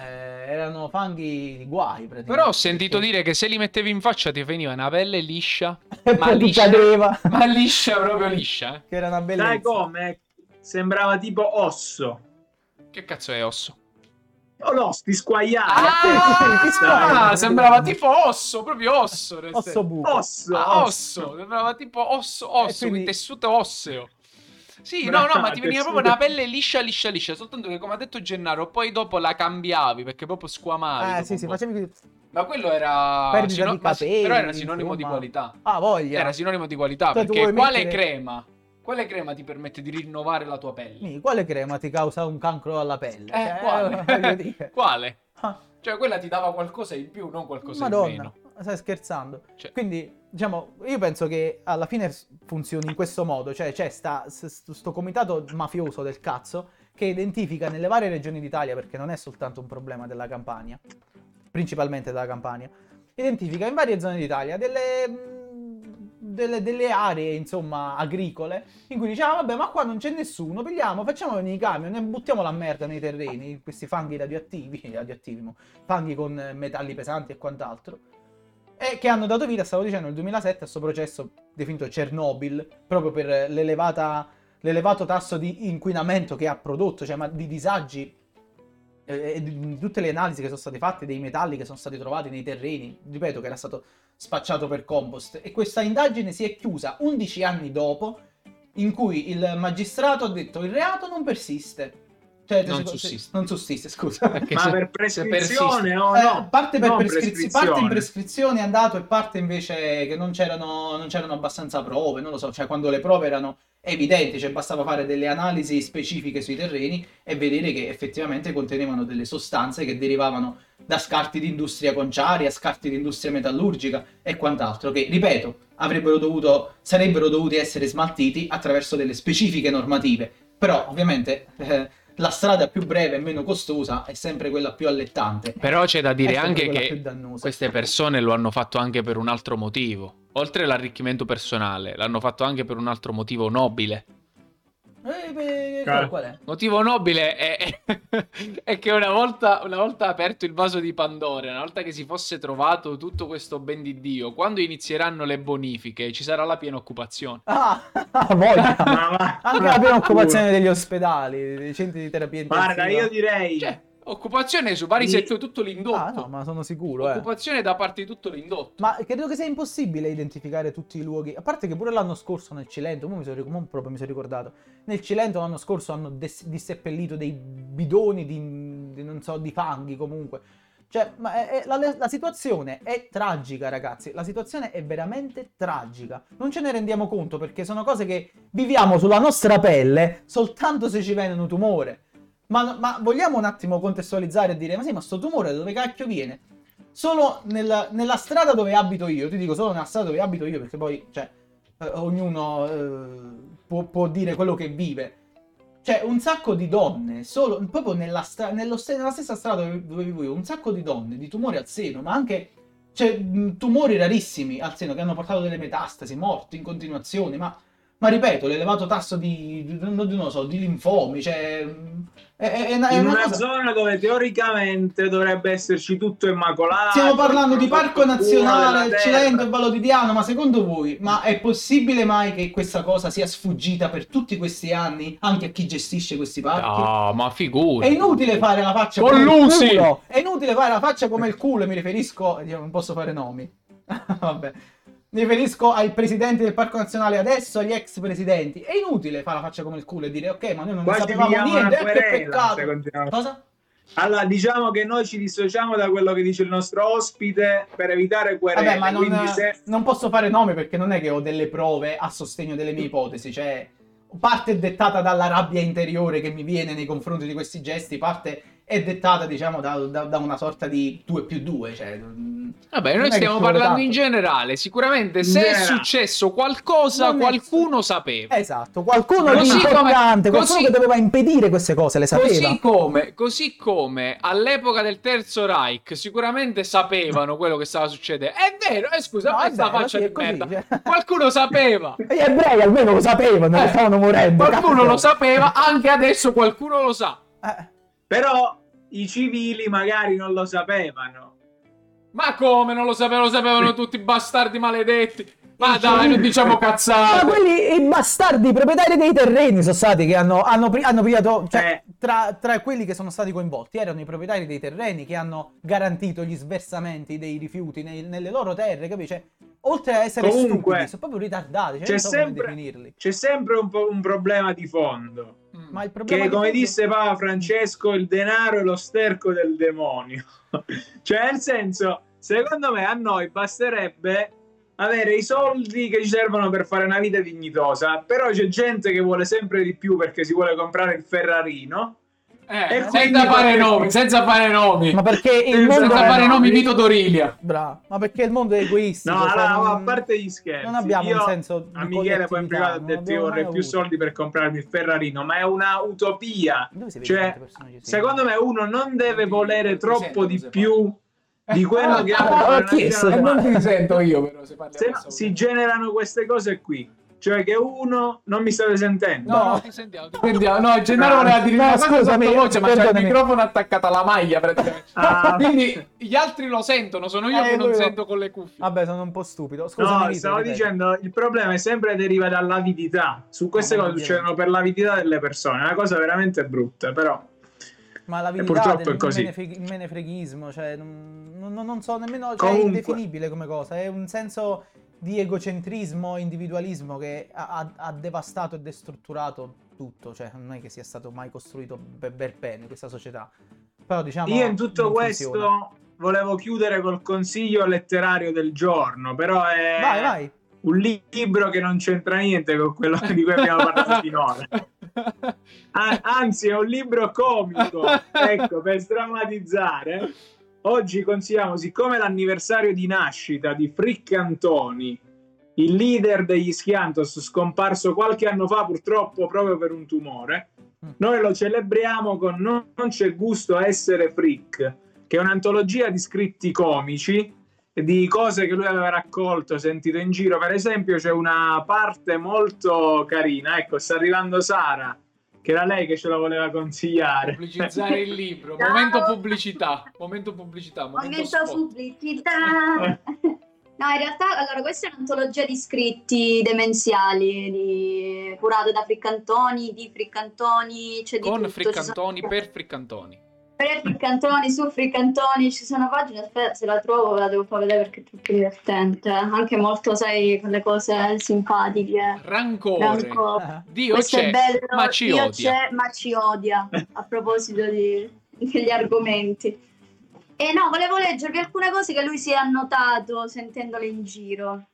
erano fanghi di guai praticamente. Però ho sentito dire che se li mettevi in faccia ti veniva una pelle liscia. E ma poi ti liscia. cadeva. Ma liscia, proprio liscia. eh. Che era una bellezza. Sai come? Sembrava tipo osso. Che cazzo è osso? O l'osti squagliati. Ah, Dai. sembrava tipo osso, proprio osso. Osso buco. Osso, Ah, osso. osso, sembrava tipo osso, osso, quindi- un tessuto osseo. Sì, no, no, ma ti veniva proprio una pelle liscia, liscia, liscia. Soltanto che, come ha detto Gennaro, poi dopo la cambiavi perché proprio squamavi. Eh sì, sì, facevi Ma quello era. Perdita sino- di ma sì, capelli, Però era sinonimo di insomma. qualità. Ah, voglia. Era sinonimo di qualità. Cioè, perché quale mettere- crema? Quale crema ti permette di rinnovare la tua pelle? Mi, Quale crema ti causa un cancro alla pelle? Eh, Cioè, quale? Quale? Ah, Cioè, quella ti dava qualcosa in più, non qualcosa in Madonna, meno. stai scherzando. Cioè- Quindi, diciamo, io penso che alla fine funzioni in questo modo, cioè c'è sta, s- st- sto comitato mafioso del cazzo che identifica nelle varie regioni d'Italia, perché non è soltanto un problema della Campania, principalmente della Campania, identifica in varie zone d'Italia delle, mh, delle, delle aree, insomma, agricole, in cui dice, ah vabbè, ma qua non c'è nessuno, pigliamo, facciamo i camion e buttiamo la merda nei terreni, questi fanghi radioattivi, radioattivi, fanghi con metalli pesanti e quant'altro, e che hanno dato vita, stavo dicendo, nel 2007 a questo processo definito Chernobyl, proprio per l'elevato tasso di inquinamento che ha prodotto, cioè ma di disagi eh, e di tutte le analisi che sono state fatte dei metalli che sono stati trovati nei terreni, ripeto che era stato spacciato per compost e questa indagine si è chiusa 11 anni dopo in cui il magistrato ha detto il reato non persiste. Cioè, Non se- sussiste. Non sussiste, scusa. Perché Ma se- per prescrizione o Eh, no? parte, per Non prescrizi- parte in prescrizione è andato e parte invece che non c'erano, non c'erano abbastanza prove, non lo so, cioè quando le prove erano evidenti, cioè bastava fare delle analisi specifiche sui terreni e vedere che effettivamente contenevano delle sostanze che derivavano da scarti di industria conciaria, scarti di industria metallurgica e quant'altro, che ripeto, avrebbero dovuto, sarebbero dovuti essere smaltiti attraverso delle specifiche normative. Però ovviamente eh, la strada più breve e meno costosa è sempre quella più allettante. Però c'è da dire anche che queste persone lo hanno fatto anche per un altro motivo. Oltre all'arricchimento personale, l'hanno fatto anche per un altro motivo nobile. Eh, beh, Cal- qual è? Motivo nobile è, è che una volta, una volta aperto il vaso di Pandora, una volta che si fosse trovato tutto questo ben di Dio, quando inizieranno le bonifiche ci sarà la piena occupazione. Ah, voglia. Ma va- Anche la piena occupazione degli ospedali, dei centri di terapia intensiva. Guarda, io direi... Cioè, occupazione su vari settori, tutto l'indotto. Ah, no, ma sono sicuro, eh. Occupazione da parte di tutto l'indotto. Ma credo che sia impossibile identificare tutti i luoghi. A parte che pure l'anno scorso nel Cilento, mi sono, proprio mi sono ricordato. Nel Cilento l'anno scorso hanno des- disseppellito dei bidoni di, di non so, di fanghi comunque. Cioè, ma è- è- la, la situazione è tragica, ragazzi. La situazione è veramente tragica. Non ce ne rendiamo conto perché sono cose che viviamo sulla nostra pelle soltanto se ci viene un tumore. Ma, ma vogliamo un attimo contestualizzare e dire: Ma sì, ma sto tumore da dove cacchio viene? Solo nella, nella strada dove abito io, ti dico solo nella strada dove abito io, perché poi, cioè, eh, ognuno eh, può, può dire quello che vive. C'è un sacco di donne, solo proprio nella, stra- nello nella stessa strada dove, dove vivo io, un sacco di donne di tumori al seno, ma anche cioè, tumori rarissimi al seno che hanno portato delle metastasi, morti in continuazione, ma, ma ripeto, l'elevato tasso di, di- non, lo so, di linfomi, cioè... mh, È, è- è una, è in una una cosa- zona dove teoricamente dovrebbe esserci tutto immacolato. Stiamo parlando di Parco Nazionale. Cilento e Vallo di Diano, ma secondo voi, ma è possibile mai che questa cosa sia sfuggita per tutti questi anni anche a chi gestisce questi parchi? Ah, ma È figuri. inutile fare la faccia Collusi! come il culo. È inutile fare la faccia come il culo, mi riferisco, io non posso fare nomi. Vabbè. Mi riferisco ai presidenti del Parco Nazionale adesso, agli ex presidenti. È inutile fare la faccia come il culo e dire ok, ma noi non Quasi sapevamo niente, eh, che peccato. Cosa? Allora, diciamo che noi ci dissociamo da quello che dice il nostro ospite per evitare querele. Vabbè, ma non, se- non posso fare nomi perché non è che ho delle prove a sostegno delle mie ipotesi. Cioè, parte è dettata dalla rabbia interiore che mi viene nei confronti di questi gesti, parte è dettata, diciamo, da, da- da una sorta di 2 più 2. Cioè, Vabbè, è noi stiamo parlando in generale. Sicuramente se è generale. successo qualcosa, Non è- qualcuno sapeva. Esatto, qualcuno di Così come- importante, qualcuno così- che doveva impedire queste cose, le sapeva. Così come, così come all'epoca del Terzo Reich sicuramente sapevano quello che stava succedendo. È vero, eh, scusa, No, ma è sta vero, faccia sì, di è merda. cioè. Qualcuno sapeva. Gli ebrei almeno lo sapevano, Eh, stavano morendo. Qualcuno cazzo. lo sapeva, anche adesso qualcuno lo sa. Eh, Però i civili magari non lo sapevano. Ma come non lo sapevano? Lo sapevano tutti i bastardi maledetti. Ma dai, non diciamo Ma cazzate. quelli, i bastardi, i proprietari dei terreni sono stati che hanno, hanno, hanno pigliato, cioè, Eh. tra, tra quelli che sono stati coinvolti erano i proprietari dei terreni che hanno garantito gli sversamenti dei rifiuti nei- nelle loro terre, capisci? Oltre a essere Comunque, stupidi, sono proprio ritardati, cioè, c'è so sempre-. C'è sempre un, po' un problema di fondo. Mm. Ma il problema Che di come fondo- disse Papa Francesco, il denaro è lo sterco del demonio. cioè, nel senso, secondo me a noi basterebbe avere i soldi che ci servono per fare una vita dignitosa. Però c'è gente che vuole sempre di più perché si vuole comprare il Ferrarino. Eh, senza fare nomi, senza fare nomi. Ma perché il Senza mondo Senza fare no, nomi Vito Dorilia. Bravo, ma perché il mondo è egoistico. No, cioè, allora, non- a parte gli scherzi, non abbiamo io un senso di a Michele poi in privato ho non detto io vorrei più avuto. soldi per comprarmi il Ferrarino, ma è una utopia. Cioè? Secondo me uno non deve volere troppo sento, di più di quello che ha Ah, fare ho una vita chiesto, E non ti sento io, però. Se parli Se no, si generano queste cose qui. Cioè che uno non mi state sentendo. No, no, ti sentiamo, ti sentiamo. No, Gennaro voleva dire una cosa ma c'è il microfono attaccato alla maglia praticamente. Ah. Quindi gli altri lo sentono, sono io Eh, che non sento con le cuffie. Vabbè, sono un po' stupido. Scusami, No, Vito, stavo ripeti. dicendo, il problema è sempre deriva dall'avidità. Su queste No, cose succedono per l'avidità delle persone. È una cosa veramente brutta, però. Ma la purtroppo verità è così. del il menefreghismo, cioè, non, non- non so nemmeno, cioè, Comunque. è indefinibile come cosa, è un senso di egocentrismo, individualismo che ha, ha- devastato e destrutturato tutto, cioè non è che sia stato mai costruito per, bene questa società. Però diciamo... Io in tutto questo funziona. volevo chiudere col consiglio letterario del giorno, però è Vai, vai. un li- libro che non c'entra niente con quello di cui abbiamo parlato finora. Anzi, è un libro comico, ecco, per strammatizzare. Oggi consigliamo, siccome è l'anniversario di nascita di Frick Antoni, il leader degli Schiantos, scomparso qualche anno fa purtroppo proprio per un tumore, noi lo celebriamo con Non, non c'è gusto a essere Frick, che è un'antologia di scritti comici di cose che lui aveva raccolto, sentito in giro. Per esempio, c'è una parte molto carina. Ecco, sta arrivando Sara, che era lei che ce la voleva consigliare. Pubblicizzare il libro. Ciao. Momento pubblicità. Momento pubblicità. Momento pubblicità. No, in realtà, allora, questa è un'antologia di scritti demenziali di- curata da Friccantoni, di Friccantoni, c'è di Con tutto. ci sono- Friccantoni per Friccantoni. Per Friccantoni, su Friccantoni, ci sono pagine, aspetta, se la trovo ve la devo far vedere perché è troppo divertente. Anche molto, sai, quelle cose simpatiche. Rancore. Rancore. Dio Questo c'è, è bello, ma ci Dio odia. c'è, ma ci odia, a proposito di- degli argomenti. E no, volevo leggervi alcune cose che lui si è annotato sentendole in giro.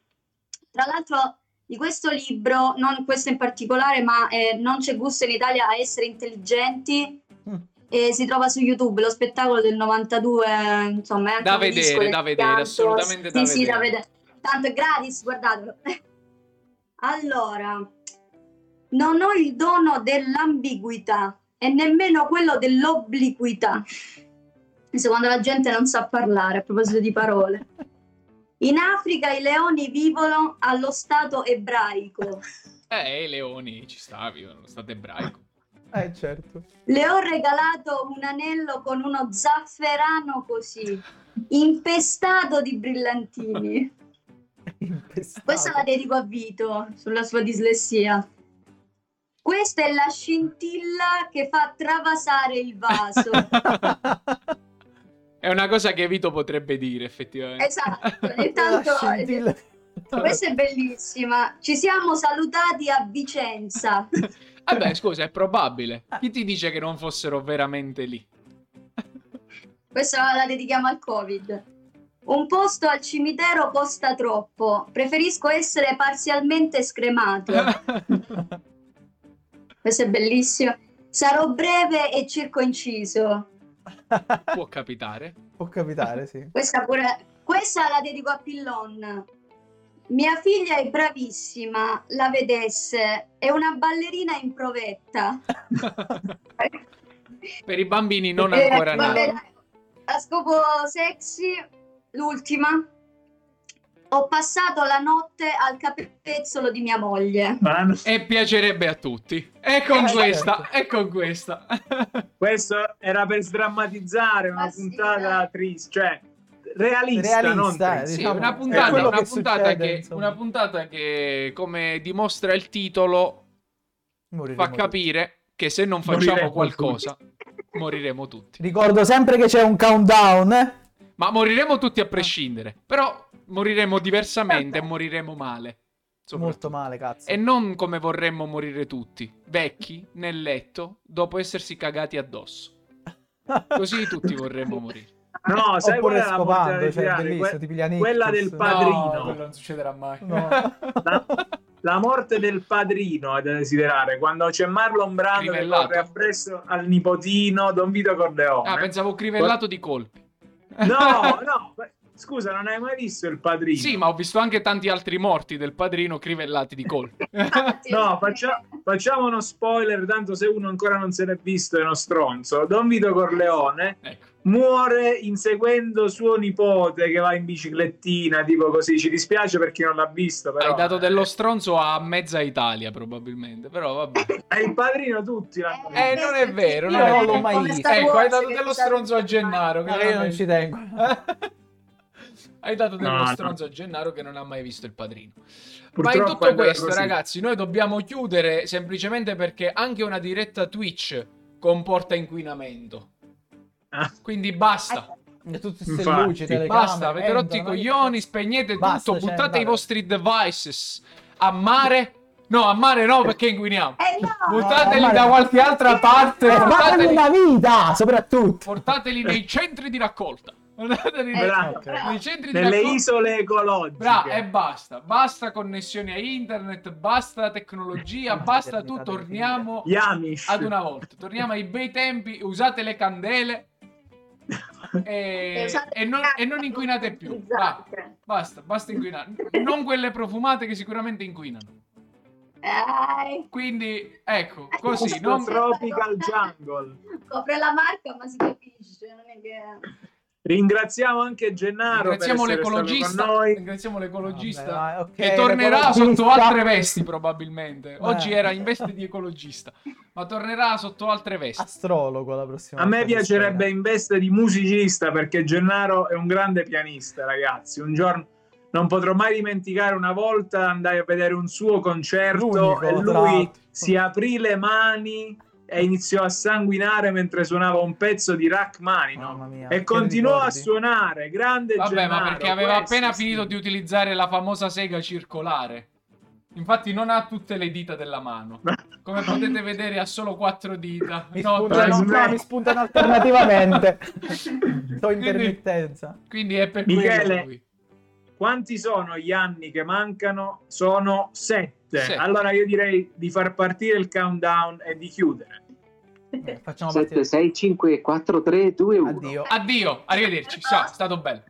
Tra l'altro, di questo libro, non questo in particolare, ma eh, Non c'è gusto in Italia a essere intelligenti, Mm. E si trova su YouTube, lo spettacolo del 92, insomma, è Da vedere, da vedere, assolutamente da sì, sì, da vedere. vedere. Tanto è gratis, guardatelo. Allora, non ho il dono dell'ambiguità e nemmeno quello dell'obliquità. Quando la gente non sa parlare, a proposito di parole. In Africa i leoni vivono allo stato ebraico. Eh, i leoni ci stavi, lo stato ebraico. Eh, certo. Le ho regalato un anello con uno zafferano così, infestato di brillantini. Impestato. Questa la dedico a Vito sulla sua dislessia. Questa è la scintilla che fa travasare il vaso. È una cosa che Vito potrebbe dire, effettivamente. esatto, intanto La scintilla. questa è bellissima. Ci siamo salutati a Vicenza. Vabbè, scusa, è probabile. Chi ti dice che non fossero veramente lì? Questa la dedichiamo al Covid. Un posto al cimitero costa troppo. Preferisco essere parzialmente scremato. Questo è bellissimo. Sarò breve e circoinciso. Può capitare. Può capitare, sì. Questa pure. Questa la dedico a Pillon. Mia figlia è bravissima, la vedesse, è una ballerina in provetta. per i bambini non Eh, ancora nati. A scopo sexy, l'ultima. Ho passato la notte al capezzolo di mia moglie. Ma no, E piacerebbe a tutti. E con Eh, questa, certo. e con questa. questo era per sdrammatizzare una Ma sì, puntata dai. triste, cioè realista, Realista, non eh, triste. Sì, Diciamo, una puntata, una che puntata succede, che, una puntata che, come dimostra il titolo, Moriremo fa tutti. capire che se non facciamo Moriremo qualcosa, moriremo tutti. Ricordo sempre che c'è un countdown. eh. Ma moriremo tutti a prescindere. Però moriremo diversamente e moriremo male. Molto male, cazzo. E non come vorremmo morire tutti, vecchi, nel letto, dopo essersi cagati addosso. Così tutti vorremmo morire. No, sai qual Oppure è la scopando, cioè, bellissimo, Que- Nick, quella del padrino. No, quello non succederà mai. No. La, la morte del padrino è da desiderare quando c'è Marlon Brando che corre appresso al nipotino Don Vito Corleone. Ah, pensavo crivellato di colpi. No, no, scusa, non hai mai visto il padrino? Sì, ma ho visto anche tanti altri morti del padrino crivellati di colpi. No, faccia- facciamo uno spoiler, tanto se uno ancora non se l'è visto è uno stronzo. Don Vito Corleone ecco. Muore inseguendo suo nipote che va in biciclettina, tipo così. Ci dispiace per chi non l'ha visto, però... Hai dato dello stronzo a mezza Italia, probabilmente. Però vabbè. È il padrino tutti l'hanno visto. Eh, non è vero, Io non non vero. l'ho mai visto. Ecco, hai dato dello stronzo a Gennaro. Che io non ci tengo. Hai dato dello No, no. stronzo a Gennaro che non ha mai visto il padrino. Ma in Purtroppo tutto questo, così. ragazzi, noi dobbiamo chiudere semplicemente perché anche una diretta Twitch comporta inquinamento. Quindi basta. E Tutte queste Infatti. luci, telecamere, Basta, avete rotto i coglioni, spegnete Basta, tutto, cioè, buttate i vostri devices a mare. No, a mare no, perché inquiniamo. Eh no! Buttateli mare- da qualche altra parte. Eh, Portateli, la vita, soprattutto. portateli nei centri di raccolta. Portateli Eh, nei centri di Nelle raccolta. isole ecologiche. Bra, e basta, basta connessioni a internet, basta tecnologia, basta tu, torniamo ad una volta, torniamo ai bei tempi, usate le candele E e, usate e non, e non inquinate più, Va, basta, basta inquinare, non quelle profumate che sicuramente inquinano. Quindi, ecco, così, Questo non... Tropical Jungle. Copre la marca, ma si capisce. Non è che... Ringraziamo anche Gennaro Ringraziamo per essere stato l'ecologista. con noi. Ringraziamo l'ecologista. Vabbè, ok, che tornerà l'ecologista. sotto altre vesti probabilmente. Oggi Eh. era in veste di ecologista, ma tornerà sotto altre vesti. Astrologo la prossima A me piacerebbe in veste di musicista perché Gennaro è un grande pianista, ragazzi. Un giorno non potrò mai dimenticare una volta andai a vedere un suo concerto L'unico, e lui si aprì le mani e iniziò a sanguinare mentre suonava un pezzo di Rachmaninoff Mamma mia, e continuò a ricordi. suonare. Grande Vabbè, Gennaro, ma perché aveva appena sì. finito di utilizzare la famosa sega circolare. Infatti non ha tutte le dita della mano. Come potete vedere ha solo quattro dita. Mi No, spuntano, no, smetti. mi spuntano alternativamente. Sto intermittenza. Quindi è per Michele, lui. Quanti sono gli anni che mancano? Sono sette. Sette. Allora io direi di far partire il countdown e di chiudere. Facciamo 7, partire. 6, 5, 4, 3, 2, 1. Addio. Addio, arrivederci. Ciao, è stato bello.